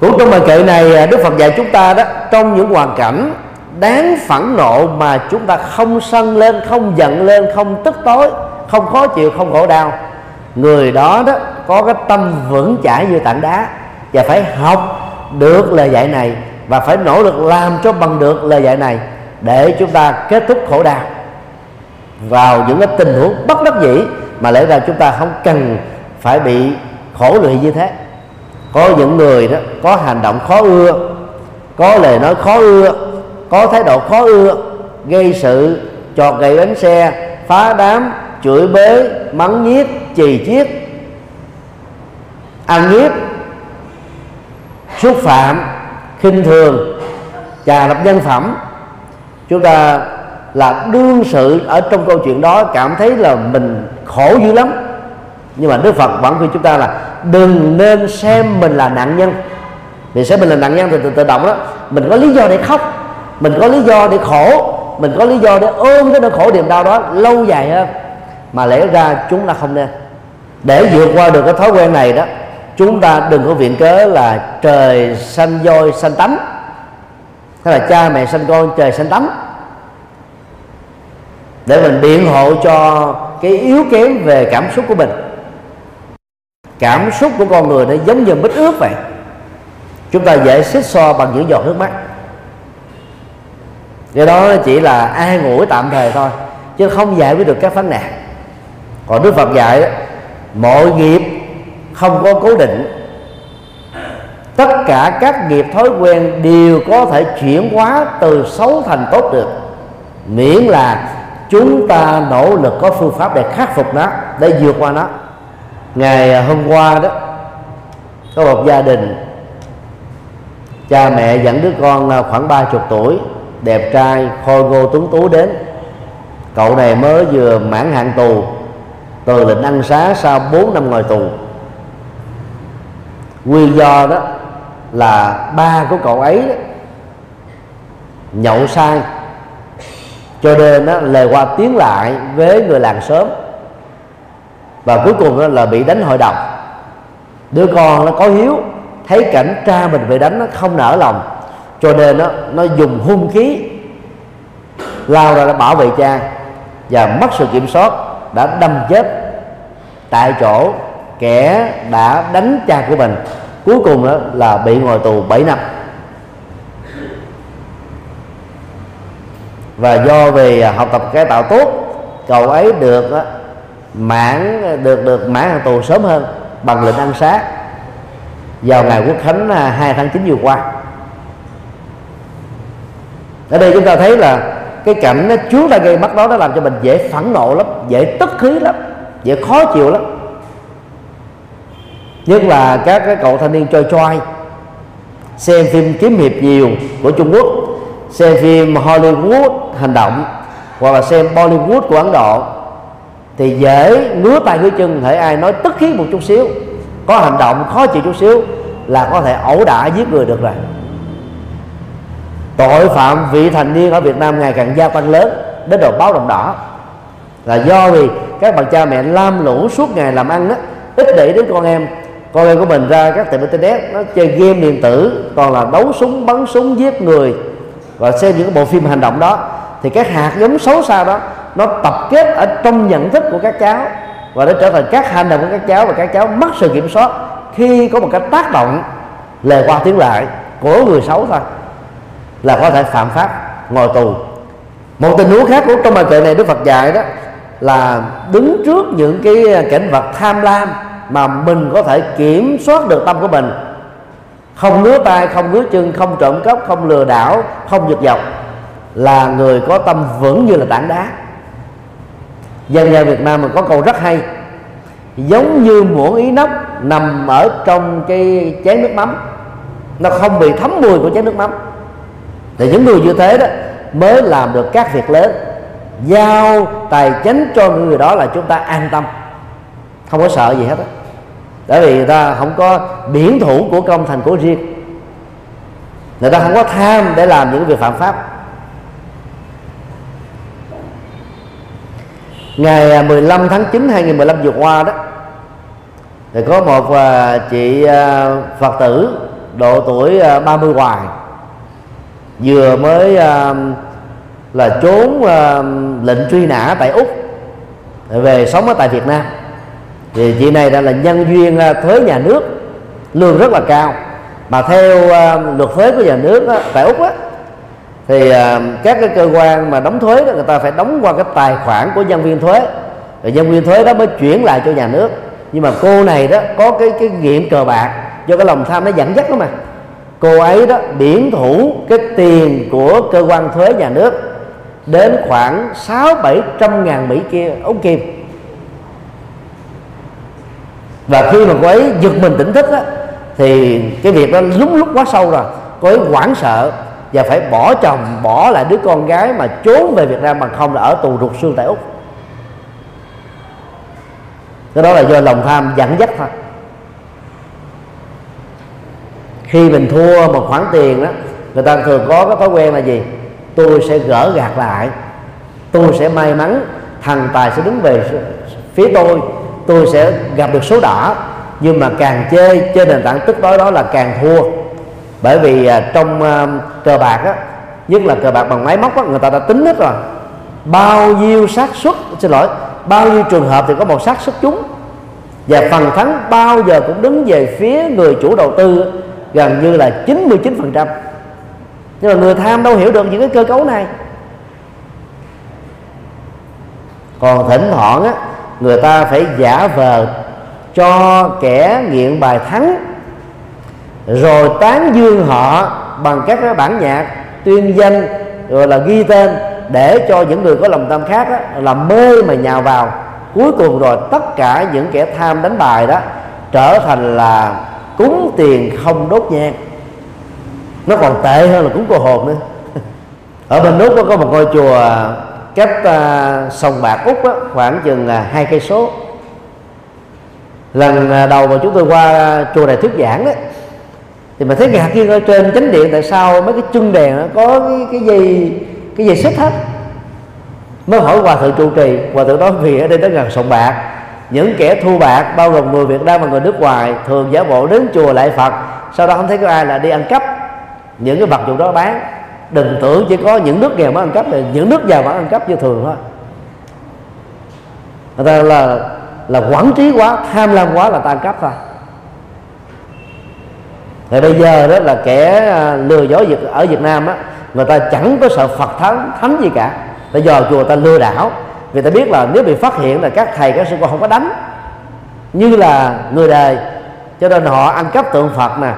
Cũng trong bài kệ này, đức phật dạy chúng ta đó, trong những hoàn cảnh đáng phẫn nộ mà chúng ta không sân lên, không giận lên, không tức tối, không khó chịu, không khổ đau. Người đó đó có cái tâm vững chãi như tảng đá và phải học được lời dạy này và phải nỗ lực làm cho bằng được lời dạy này để chúng ta kết thúc khổ đau. Vào những cái tình huống bất đắc dĩ mà lẽ ra chúng ta không cần phải bị khổ lụy như thế. Có những người đó có hành động khó ưa, có lời nói khó ưa có thái độ khó ưa gây sự chọt gậy bánh xe phá đám chửi bới mắng nhiếc chì chiết. Ăn nhiếp xúc phạm khinh thường trà đập nhân phẩm. Chúng ta là đương sự ở trong câu chuyện đó cảm thấy là mình khổ dữ lắm. Nhưng mà đức phật vẫn khuyên chúng ta là đừng nên xem mình là nạn nhân. Vì xem mình là nạn nhân thì tự, tự động đó mình có lý do để khóc mình có lý do để khổ, mình có lý do để ôm cái nỗi khổ niềm đau đó lâu dài hơn. Mà lẽ ra chúng ta không nên. Để vượt qua được cái thói quen này đó, chúng ta đừng có viện cớ là trời xanh voi xanh tánh hay là cha mẹ sanh con trời sanh tánh để mình biện hộ cho cái yếu kém về cảm xúc của mình. Cảm xúc của con người nó giống như bích ướt vậy. Chúng ta dễ xích so bằng những giọt nước mắt do đó chỉ là an ủi tạm thời thôi, chứ không giải quyết được các vấn nạn. Còn đức phật dạy mọi nghiệp không có cố định. Tất cả các nghiệp thói quen đều có thể chuyển hóa từ xấu thành tốt được. Miễn là chúng ta nỗ lực có phương pháp để khắc phục nó, để vượt qua nó. Ngày hôm qua đó, có một gia đình, cha mẹ dẫn đứa con khoảng ba chục tuổi đẹp trai khôi ngô tuấn tú đến. Cậu này mới vừa mãn hạn tù từ lệnh ăn xá sau 4 năm ngồi tù. Nguyên do đó là ba của cậu ấy đó, nhậu sai cho nên đó, lời qua tiếng lại với người làng sớm và cuối cùng đó là bị đánh hội đồng. Đứa con nó có hiếu thấy cảnh cha mình bị đánh nó không nở lòng cho nên nó nó dùng hung khí lao ra để bảo vệ cha và mất sự kiểm soát đã đâm chết tại chỗ kẻ đã đánh cha của mình. Cuối cùng đó là bị ngồi tù 7 năm. Và do vì học tập cải tạo tốt, cậu ấy được mãn, được được mãn tù sớm hơn bằng lệnh ăn sát vào ngày quốc khánh à, 2 tháng 9 vừa qua ở đây chúng ta thấy là cái cảnh nó trước ra gây mắt đó, nó làm cho mình dễ phẫn nộ lắm, dễ tức khí lắm, dễ khó chịu lắm. Nhất là các cái cậu thanh niên chơi choi, xem phim kiếm hiệp nhiều của Trung Quốc, xem phim Hollywood hành động, hoặc là xem Bollywood của Ấn Độ, thì dễ ngứa tay ngứa chân thể ai nói tức khí một chút xíu, có hành động khó chịu chút xíu là có thể ẩu đả giết người được rồi tội phạm vị thành niên ở Việt Nam ngày càng gia tăng lớn, đến độ báo động đỏ. Là do vì các bậc cha mẹ lam lũ suốt ngày làm ăn đó ít để đến con em. Con em của mình ra các tiệm internet, nó chơi game điện tử còn là đấu súng, bắn súng, giết người. Và xem những bộ phim hành động đó, thì các hạt giống xấu xa đó, nó tập kết ở trong nhận thức của các cháu. Và nó trở thành các hành động của các cháu, và các cháu mất sự kiểm soát khi có một cái tác động lời qua tiếng lại của người xấu thôi là có thể phạm pháp, ngồi tù. Một tình huống khác của trong bài kệ này đức phật dạy đó là đứng trước những cái cảnh vật tham lam mà mình có thể kiểm soát được tâm của mình. Không ngứa tay, không ngứa chân, không trộm cắp, không lừa đảo, không giật dọc là người có tâm vững như là tảng đá. Dân gian Việt Nam mình có câu rất hay, giống như muỗng ý nóc nằm ở trong cái chén nước mắm. Nó không bị thấm mùi của chén nước mắm thì những người như thế đó mới làm được các việc lớn. Giao tài chính cho người đó là chúng ta an tâm. Không có sợ gì hết á. Bởi vì người ta không có biển thủ của công thành của riêng. Người ta không có tham để làm những việc phạm pháp. Ngày à, 15 tháng 9 2015 vừa qua đó, thì có một à, chị à, Phật tử độ tuổi 30 hoài vừa mới um, là trốn um, lệnh truy nã tại úc về sống ở tại việt nam. Thì chị này đã là nhân duyên uh, thuế nhà nước lương rất là cao. Mà theo um, luật thuế của nhà nước á, tại úc á, thì các cái cơ quan mà đóng thuế đó người ta phải đóng qua cái tài khoản của nhân viên thuế. Rồi nhân viên thuế đó mới chuyển lại cho nhà nước. Nhưng mà cô này đó có cái cái nghiện cờ bạc do cái lòng tham nó dẫn dắt đó mà cô ấy đó biển thủ cái tiền của cơ quan thuế nhà nước đến khoảng sáu bảy trăm ngàn mỹ kia ống kim. Và khi mà cô ấy giật mình tỉnh thức á, thì cái việc đó lúng lúc quá sâu rồi. Cô ấy hoảng sợ và phải bỏ chồng bỏ lại đứa con gái mà trốn về Việt Nam mà không là ở tù ruột xương tại úc. Cái đó là do lòng tham dẫn dắt thôi khi mình thua một khoản tiền đó người ta thường có cái thói quen là gì? Tôi sẽ gỡ gạt lại. Tôi sẽ may mắn thằng tài sẽ đứng về phía tôi. Tôi sẽ gặp được số đỏ. Nhưng mà càng chơi trên nền tảng tức đó đó là càng thua. Bởi vì à, trong à, cờ bạc á nhất là cờ bạc bằng máy móc á người ta đã tính hết rồi. Bao nhiêu xác suất xin lỗi bao nhiêu trường hợp thì có một xác suất trúng. Và phần thắng bao giờ cũng đứng về phía người chủ đầu tư gần như là 99% nhưng mà người tham đâu hiểu được những cái cơ cấu này. Còn thỉnh thoảng á người ta phải giả vờ cho kẻ nghiện bài thắng rồi tán dương họ bằng các cái bản nhạc tuyên danh rồi là ghi tên để cho những người có lòng tham khác á, là mê mà nhào vào. Cuối cùng rồi tất cả những kẻ tham đánh bài đó trở thành là cúng tiền không đốt nhang. Nó còn tệ hơn là cúng cô hồn nữa. Ở bên úc có một ngôi chùa cách à, uh, sông bạc úc đó, khoảng chừng à, hai cây số. Lần à, đầu mà chúng tôi qua chùa này thuyết giảng đó thì mà thấy ngạc nhiên ở trên chánh điện tại sao mấy cái chân đèn nó có cái, cái gì cái gì xích hết? Mới hỏi hòa thượng trụ trì hòa thượng nói vì ở đây tới gần sòng bạc những kẻ thu bạc bao gồm người việt nam và người nước ngoài thường giả bộ đến chùa lại phật. Sau đó không thấy có ai là đi ăn cắp những cái vật dụng đó bán. Đừng tưởng chỉ có những nước nghèo mới ăn cắp thì những nước giàu vẫn ăn cắp như thường thôi. Người ta là là quản trí quá, tham lam quá là ta ăn cắp thôi. Thì bây giờ đó là kẻ à, lừa dối ở Việt Nam á, người ta chẳng có sợ Phật thánh thánh gì cả. Ta dò chùa, ta lừa đảo vì ta biết là nếu bị phát hiện là các thầy, các sư cô không có đánh. Như là người đời. Cho nên họ ăn cắp tượng phật nè,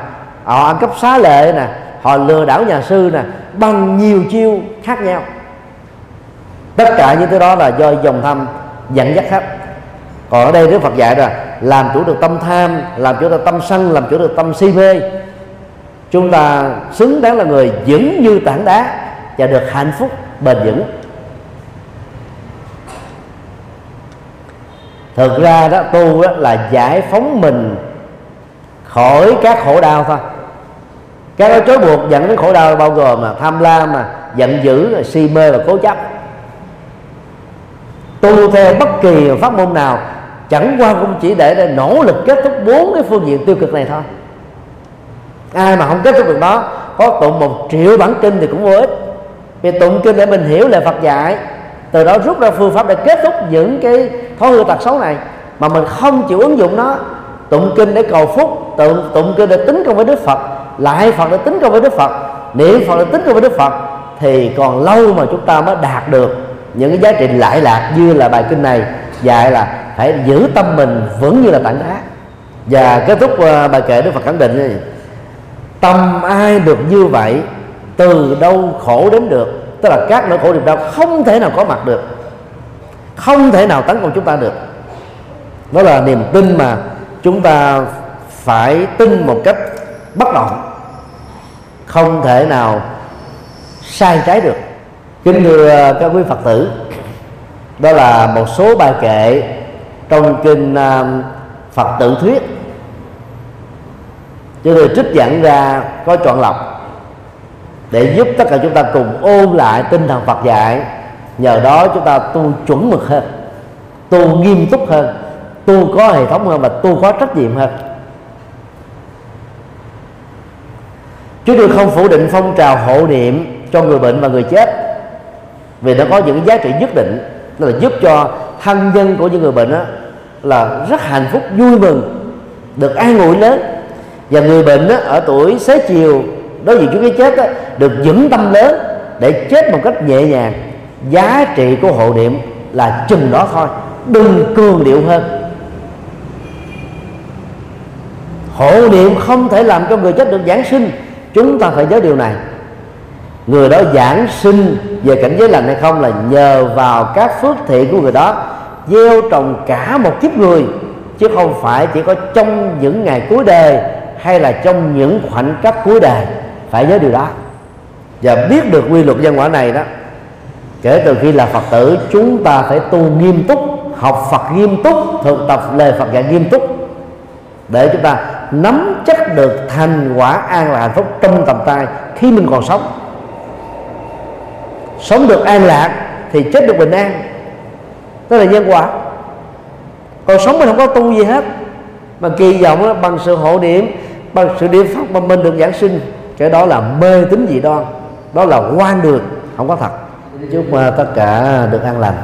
họ ăn cắp xá lệ nè, họ lừa đảo nhà sư nè, bằng nhiều chiêu khác nhau. Tất cả những thứ đó là do dòng thăm dẫn dắt hết. Còn ở đây đức phật dạy rồi làm chủ được tâm tham, làm chủ được tâm sân, làm chủ được tâm si mê. Chúng ta xứng đáng là người vững như tảng đá và được hạnh phúc bền vững. Thực ra đó tu đó là giải phóng mình khỏi các khổ đau thôi. Các cái trói buộc dẫn đến khổ đau bao gồm là tham lam mà giận dữ si mê và cố chấp. Tu theo bất kỳ pháp môn nào chẳng qua cũng chỉ để, để nỗ lực kết thúc bốn cái phương diện tiêu cực này thôi. Ai mà không kết thúc được đó có tụng một triệu bản kinh thì cũng vô ích. Vì tụng kinh để mình hiểu lời Phật dạy từ đó rút ra phương pháp để kết thúc những cái thói hư tật xấu này. Mà mình không chịu ứng dụng nó. Tụng kinh để cầu phúc tụng, tụng kinh để tính công với đức phật lại phật để tính công với đức phật niệm phật để tính công với đức phật thì còn lâu mà chúng ta mới đạt được những cái giá trị lại lạc như là bài kinh này. Dạy là phải giữ tâm mình vững như là tảng đá. Và kết thúc ờ, bài kệ đức phật khẳng định tâm ai được như vậy từ đâu khổ đến được? Tức là các nỗi khổ niềm đau không thể nào có mặt được. Không thể nào tấn công chúng ta được. Đó là niềm tin mà chúng ta phải tin một cách bất động. Không thể nào sai trái được. Kính thưa ờ, các quý phật tử, đó là một số bài kệ trong kinh ờ, phật tự thuyết. Cho tôi trích dẫn ra có chọn lọc để giúp tất cả chúng ta cùng ôn lại tinh thần Phật dạy. Nhờ đó chúng ta tu chuẩn mực hơn tu nghiêm túc hơn tu có hệ thống hơn và tu có trách nhiệm hơn. Chúng tôi không phủ định phong trào hộ niệm cho người bệnh và người chết vì nó có những giá trị nhất định là giúp cho thân nhân của những người bệnh đó là rất hạnh phúc vui mừng được an ủi lớn. Và người bệnh đó, ở tuổi xế chiều đối diện với cái chết đó, được vững tâm lớn để chết một cách nhẹ nhàng giá trị của hộ niệm là chừng đó thôi đừng cường điệu hơn. Hộ niệm không thể làm cho người chết được giảng sinh chúng ta phải nhớ điều này. Người đó giảng sinh về cảnh giới lành hay không là nhờ vào các phước thiện của người đó gieo trồng cả một kiếp người chứ không phải chỉ có trong những ngày cuối đời hay là trong những khoảnh khắc cuối đời phải nhớ điều đó. Và biết được quy luật nhân quả này đó kể từ khi là phật tử chúng ta phải tu nghiêm túc học phật nghiêm túc thực tập lời phật dạy nghiêm túc để chúng ta nắm chắc được thành quả an lạc hạnh phúc trong tầm tay khi mình còn sống. Sống được an lạc thì chết được bình an. Đó là nhân quả. Còn sống mình không có tu gì hết. Mà kỳ vọng đó, bằng sự hộ niệm bằng sự niệm phật mà mình được giảng sinh cái đó là mê tín dị đoan. Đó là quan đường, không có thật. Chúc ờ, tất cả được an lành.